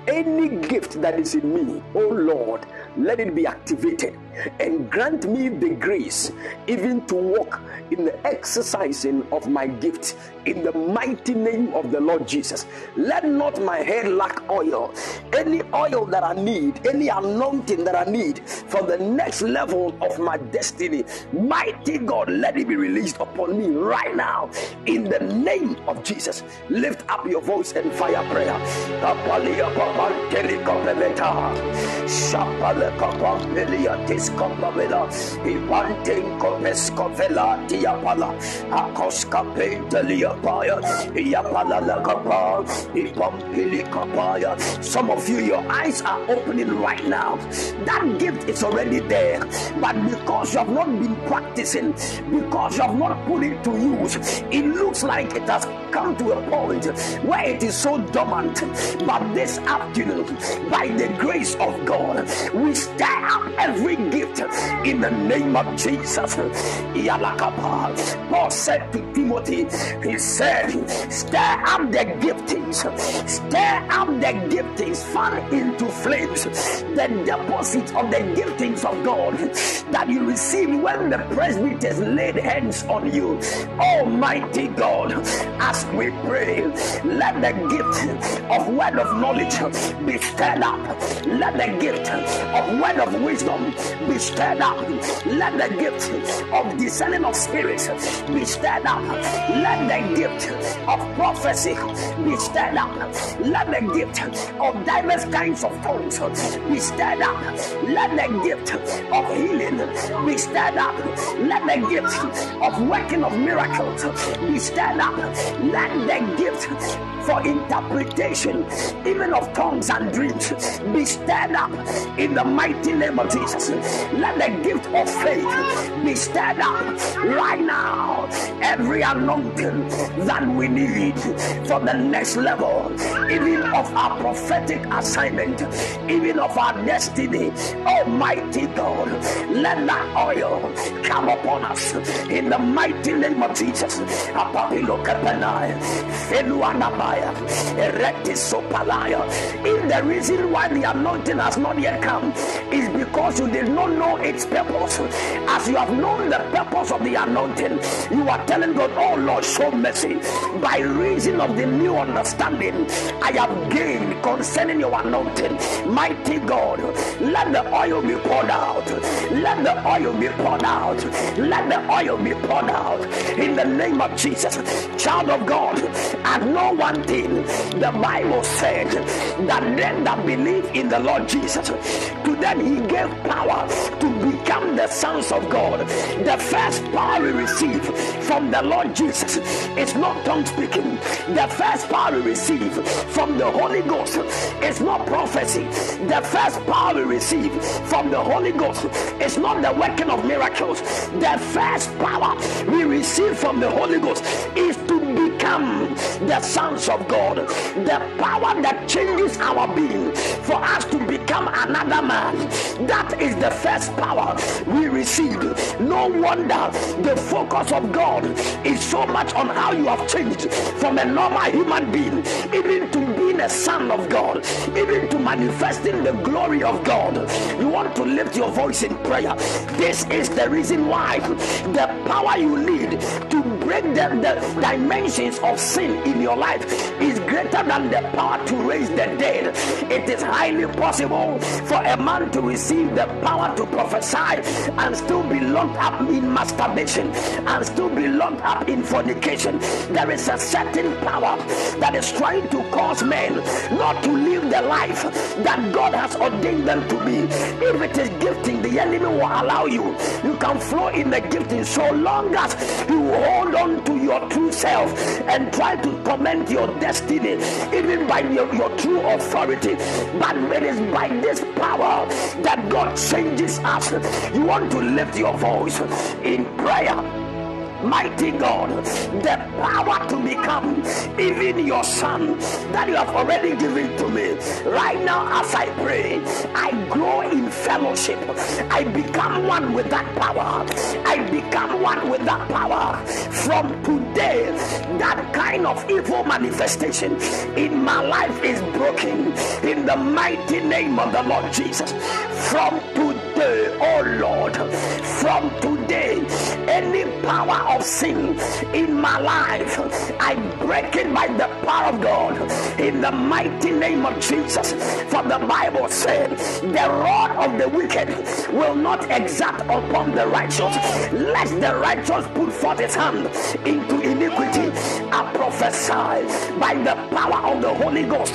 any gift that is in me, oh Lord, let it be activated and grant me the grace even to walk in the exercising of my gift in the mighty name of the Lord Jesus. Let not my head lack oil. Any oil that I need, any anointing that I need for the next level of my destiny, mighty God, let it be released upon me right now in the name of Jesus. Lift up your voice and fire prayer. Pamela, Ipanting Copescovela, Diapala, Acoska Pentelia Paya, Iapala Lagapa, Ipampili Kapaya. Some of you, your eyes are opening right now. That gift is already there, but because you have not been practicing, because you have not put it to use, it looks like it has come to a point where it is so dormant. But this afternoon, by the grace of God, we stir up every gift in the name of Jesus. Paul said to Timothy, he said, stir up the giftings, stir up the giftings, fan into flames the deposit of the giftings of God that you receive when the presbyters laid hands on you. Almighty God, as we pray, let the gift of word of knowledge be stirred up. Let the gift of word of wisdom be stirred up. Let the gift of discerning of spirits be stirred up. Let the gift of prophecy be stirred up. Let the gift of diverse kinds of tongues be stirred up. Let the gift of healing be stirred up. Let the gift of working of miracles be stirred up. Let the gift for interpretation, even of tongues and dreams, be stirred up in the mighty name of Jesus. Let the gift of faith be stirred up right now. Every anointing that we need for the next level, even of our prophetic assignment, even of our destiny. Almighty God, let that oil come upon us in the mighty name of Jesus. Apapilo kapanai, feluanabaya, eretisopalaya. If the reason why the anointing has not yet come is because you did not know its purpose, as you have known the purpose of the anointing, you are telling God, Oh Lord, show mercy. By reason of the new understanding I have gained concerning your anointing, mighty God, let the oil be poured out. Let the oil be poured out. Let the oil be poured out in the name of Jesus. Child of God, and know one thing the Bible said that them that believe in the Lord Jesus, to them he gave power to become the sons of God. The first power we receive from the Lord Jesus is not tongue speaking. The first power we receive from the Holy Ghost is not prophecy. The first power we receive from the Holy Ghost is not the working of miracles. The first power we receive from the Holy Ghost is to become the sons of God. The power that changes our being for us to become another man. That is the first power we receive. No wonder the focus of God is so much on how you have changed from a normal human being even to being a son of God, even to manifesting the glory of God. You want to lift your voice in prayer. This is the reason why the power you need to break the, the dimensions of sin in your life is greater than the power to raise the dead. It is highly possible for a man to receive the power to prophesy and still be locked up in masturbation and still be locked up in fornication. There is a certain power that is trying to cause men not to live the life that God has ordained them to be. If it is gifting, the enemy will allow you. You can flow in the gifting so long as you hold on to your true self and try to torment your destiny, even by your, your true authority. But it is by this power that God changes us. You want to lift your voice in prayer mighty God, the power to become even your son that you have already given to me. Right now, as I pray, I grow in fellowship. I become one with that power. I become one with that power. From today, that kind of evil manifestation in my life is broken in the mighty name of the Lord Jesus. From today, oh Lord, from today, any power of sin in my life, I break it by the power of God in the mighty name of Jesus. For the Bible said, The rod of the wicked will not exact upon the righteous, lest the righteous put forth his hand into iniquity. Prophesy by the power of the Holy Ghost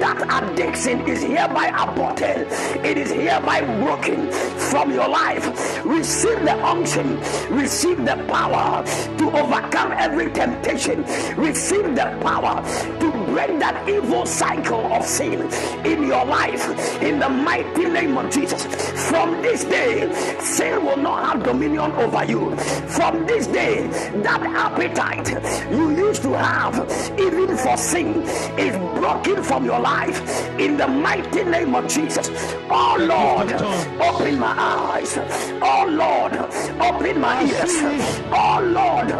that addiction is hereby aborted, it is hereby broken from your life. Receive the unction, receive the power to overcome every temptation. Receive the power to break that evil cycle of sin in your life in the mighty name of Jesus. From this day, sin will not have dominion over you. From this day, that appetite you used to have, even for sin, is broken from your life in the mighty name of Jesus. Oh Lord, open my eyes. Oh Lord, open my ears. Oh Lord,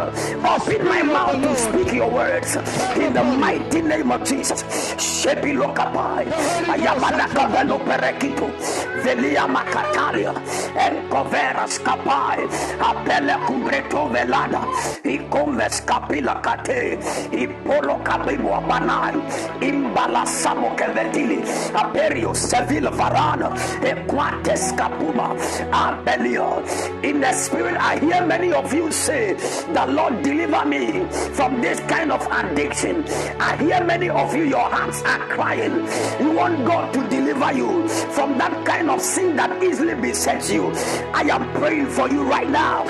open my mouth to speak your words in the mighty name of Jesus. Shepi lokapai, kabelo perekito, velia coveras kapai, apele velada, ikomes kapila kate, ipolo kabibu abanai, imbala samo kevedili, aperio seville varana, equates kapuma, abelio. In the spirit, I hear many of you say, The Lord deliver me from this kind of addiction. I hear many of you, your hearts are crying. You want God to deliver you from that kind of sin that easily besets you. I am praying for you right now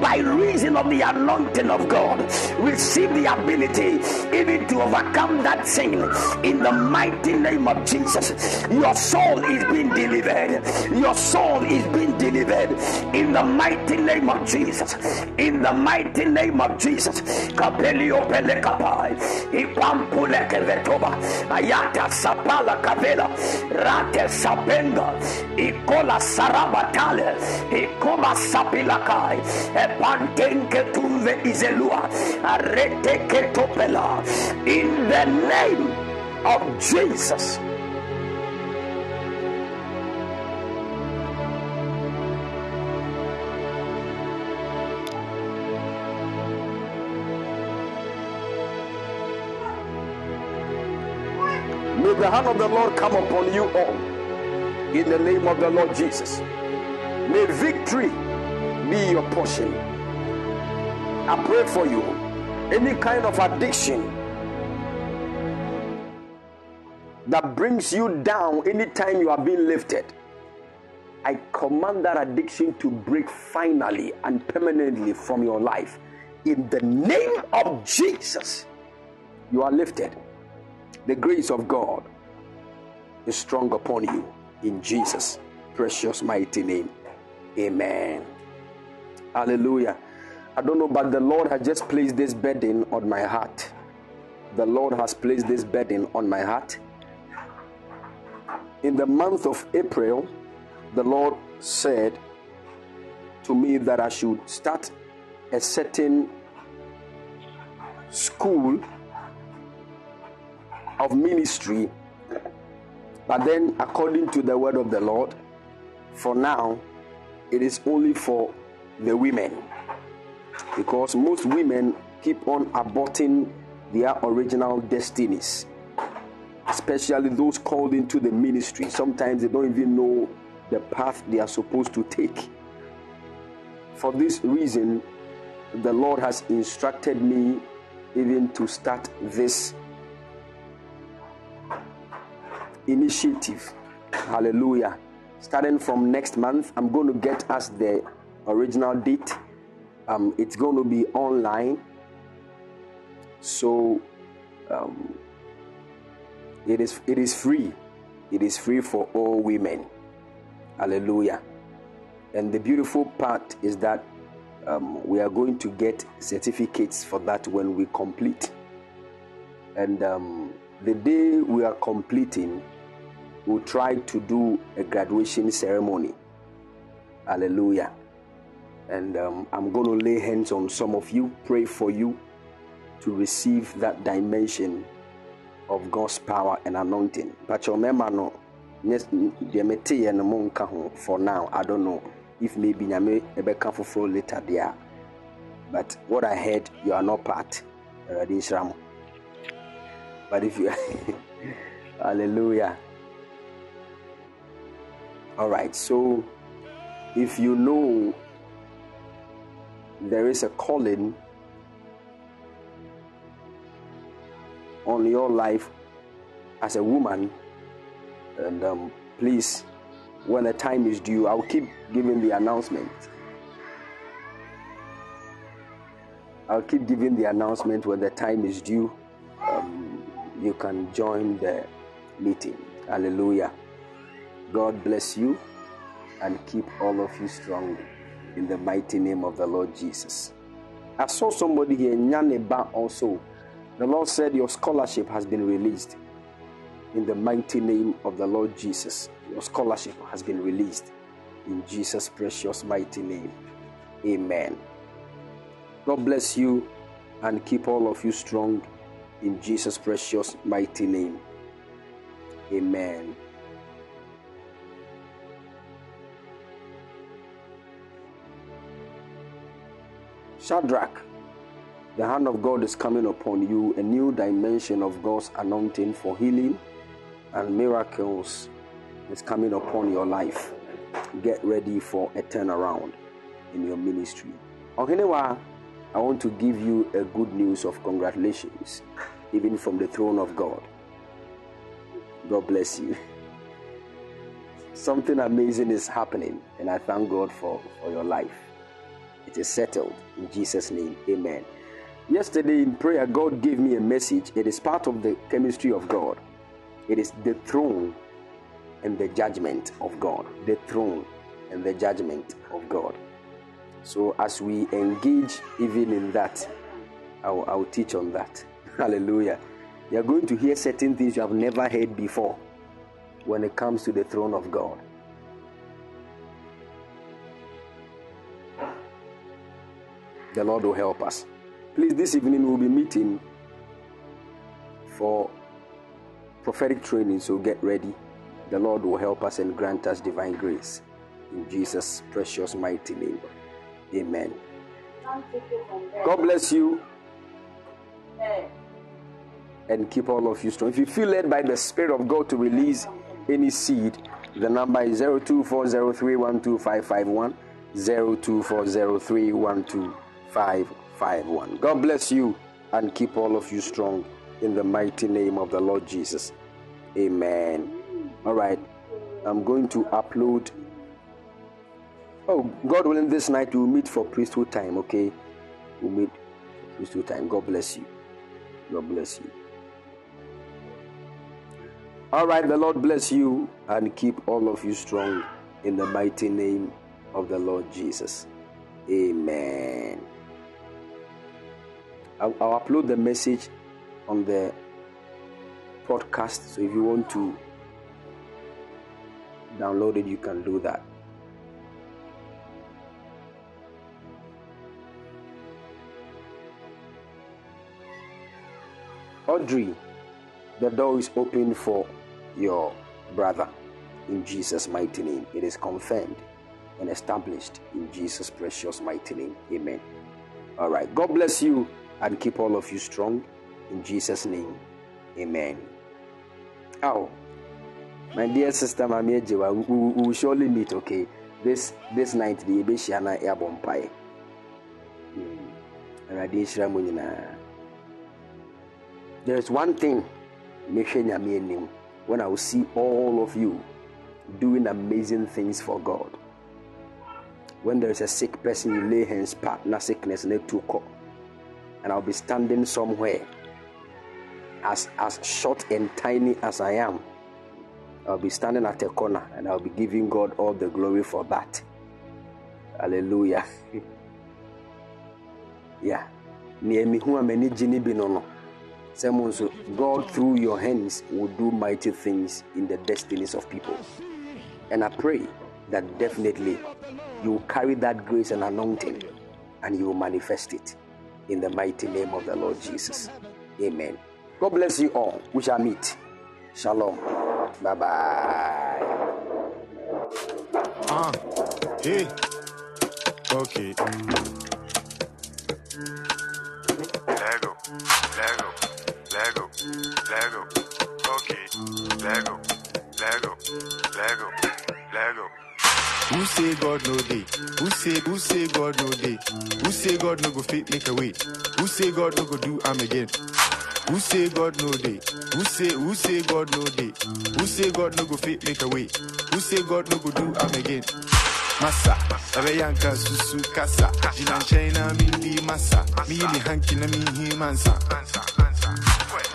by reason of the anointing of God. Receive the ability even to overcome that sin in the mighty name of Jesus. Your soul is being delivered. Your soul is being delivered in the mighty name of Jesus. In the mighty name of Jesus. Kapelio pelekapai. Ipampule kevetoba. Ayata sapala kavela. Rate sapenga. Ikola sarabatale. Ikoma sapilakai. Epantenke tuve izelua. Arete ketopela. In the name of Jesus. May the hand of the Lord come upon you all. In the name of the Lord Jesus. May victory be your portion. I pray for you. Any kind of addiction that brings you down anytime you are being lifted, I command that addiction to break finally and permanently from your life. In the name of Jesus, you are lifted. The grace of God is strong upon you. In Jesus' precious mighty name. Amen. Hallelujah. I don't know, but the Lord has just placed this burden on my heart. The Lord has placed this burden on my heart. In the month of April, the Lord said to me that I should start a certain school of ministry. But then, according to the word of the Lord, for now, it is only for the women. Because most women keep on aborting their original destinies, especially those called into the ministry. Sometimes they don't even know the path they are supposed to take. For this reason, the Lord has instructed me even to start this initiative. Hallelujah. Starting from next month, I'm going to get us the original date. Um, it's going to be online. So um, it is it is free. It is free for all women. Hallelujah. And the beautiful part is that um, we are going to get certificates for that when we complete. And um, the day we are completing, we'll try to do a graduation ceremony. Hallelujah. And um, I'm going to lay hands on some of you, pray for you to receive that dimension of God's power and anointing. But your no for now. I don't know if maybe nyame ɛbɛka foforɔ later there. But what i heard you are not part awurade nhyira mo but if you hallelujah. All right so if you know there is a calling on your life as a woman and um, please, when the time is due, I'll keep giving the announcement. I'll keep giving the announcement when the time is due. Um, you can join the meeting. Hallelujah. God bless you and keep all of you strong in the mighty name of the Lord Jesus. I saw somebody here, Nyaneba also. The Lord said your scholarship has been released in the mighty name of the Lord Jesus. Your scholarship has been released in Jesus' precious mighty name. Amen. God bless you and keep all of you strong in Jesus' precious mighty name. Amen. Shadrach, the hand of God is coming upon you, a new dimension of God's anointing for healing and miracles is coming upon your life. Get ready for a turnaround in your ministry. Ohenewa, I want to give you a good news of congratulations, even from the throne of God. God bless you. Something amazing is happening, and I thank God for, for your life. It is settled in Jesus' name. Amen. Yesterday in prayer, God gave me a message. It is part of the chemistry of God. It is the throne and the judgment of God. The throne and the judgment of God. So, as we engage even in that, I'll, I'll teach on that. Hallelujah. You're going to hear certain things you have never heard before when it comes to the throne of God. The Lord will help us. Please, this evening we'll be meeting for prophetic training, so get ready. The Lord will help us and grant us divine grace. In Jesus' precious mighty name. Amen. God bless you. And keep all of you strong. If you feel led by the Spirit of God to release any seed, The number is 0240312551. 0240312551. God bless you and keep all of you strong in the mighty name of the Lord Jesus. Amen. All right. I'm going to upload. Oh, God willing, this night we'll meet for priesthood time, okay? We'll meet for priesthood time. God bless you. God bless you. All right, the Lord bless you and keep all of you strong in the mighty name of the Lord Jesus. Amen. I'll, I'll upload the message on the podcast, so if you want to download it, you can do that. Audrey, the door is open for your brother in Jesus' mighty name. It is confirmed and established in Jesus' precious mighty name. Amen. All right. God bless you and keep all of you strong in Jesus' name. Amen. Oh, my dear sister, Mami Ejewa, we will surely meet, okay? This this night, the Ebeshiana Airborne Pie. There is one thing, when I will see all of you doing amazing things for God. When there is a sick person, you lay hands, partner sickness, and and I'll be standing somewhere as as short and tiny as I am. I'll be standing at a corner and I'll be giving God all the glory for that. Hallelujah. yeah. Someone so God through your hands will do mighty things in the destinies of people. And I pray that definitely you will carry that grace and anointing and you will manifest it in the mighty name of the Lord Jesus. Amen. God bless you all. We shall meet. Shalom. Bye bye. Ah, hey. Okay. Lego, Lego, Lego, Lego. Okay. Lego, Lego, Lego, Lego. Who say God no day? Who say who say God no day? Who say God no go fit make a way? Who say God no go do am again? Who say God no day? Who say who say God no day? Who say God no go fit make a way? Who say God no go do am again? Massa, yanka susu kasa. Jina China mindi massa. Mi ni hanki na mi hi mansa.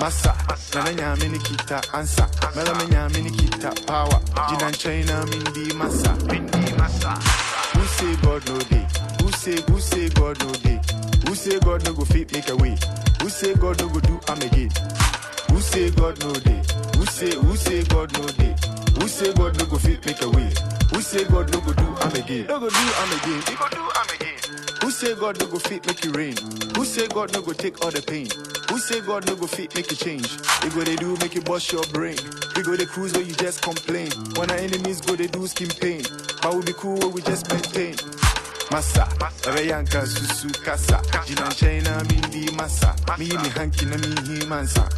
Answer, answer. Massa, na na nyame ni kita ansa. Mela me nyame ni kita power. China mindi massa. Bindi massa. Who say God no day? Who say who say God no day? Who say God no go fit make a way? Who say God no go do am again? Who say God no day? Who say who say God no day? Who say God no go fit make a way? Who say God no go do am again? No go do am again. He go do am again. Who say God no go fit make it rain? Who say God no go take all the pain? Who say God no go fit make it change? We go they do make you bust your brain. We go they cruise where you just complain. When our enemies go they do skin pain. But we be cool where we just maintain. Massa, ebe yanka susu kasa. Jina China mindi massa. Mi ni hanki na mi hi mansa.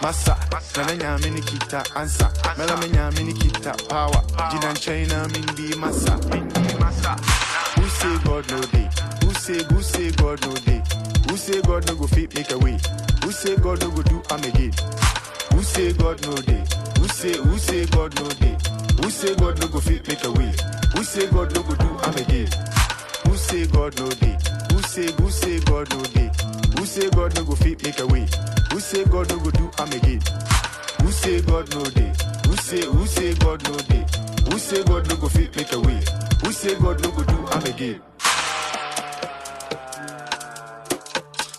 Massa, na na nyame kita ansa. Mela me nyame ni kita power. Jina China mindi massa. Bindi massa. Say God no day? Who say who say God no day? Who say God no go fit make a way? Who say God no go do am again? Who say God no day? Who say who say God no day? Who say God no go fit make a way? Who say God no go do am again? Who say God no day? Who say who say God no day? Who say God no go fit make a way? Who say God no go do am again? Who say God no day? Who say who say God no day? Say God no go fit make a way? Who say God no go do am again?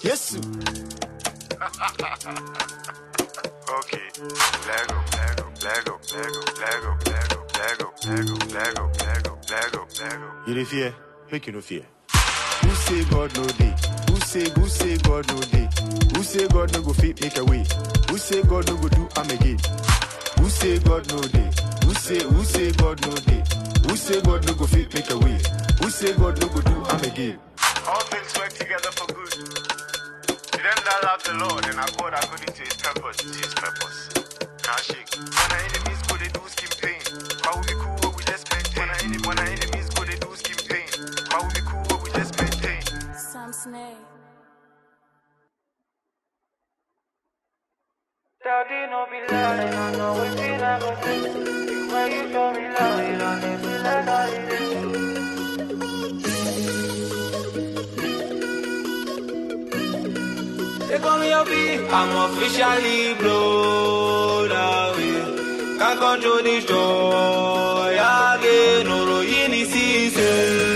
Yes, sir. Okay. Lego, Lego, Lego, Lego, Lego, Lego, Lego, Lego, Lego, Lego, Lego, Lego. You dey fear? Make you no fear. Who say God no day? Who say who say God no day? Who say God no go fit make a way? Who say God no go do am again? Who say God no day? say, who say God no day? Who say God no go fit make a way? Who say God no go do I'm again? All things work together for good. To them that love the Lord and are God according to his purpose, is his purpose. Now shake. When our enemies go, they do skin pain. How we cool what we just maintain. When our, when our enemies go, they do skin pain. How we cool what we just maintain. Some snake. They call me up, I'm officially blown away. Can't control this joy again, no, you need to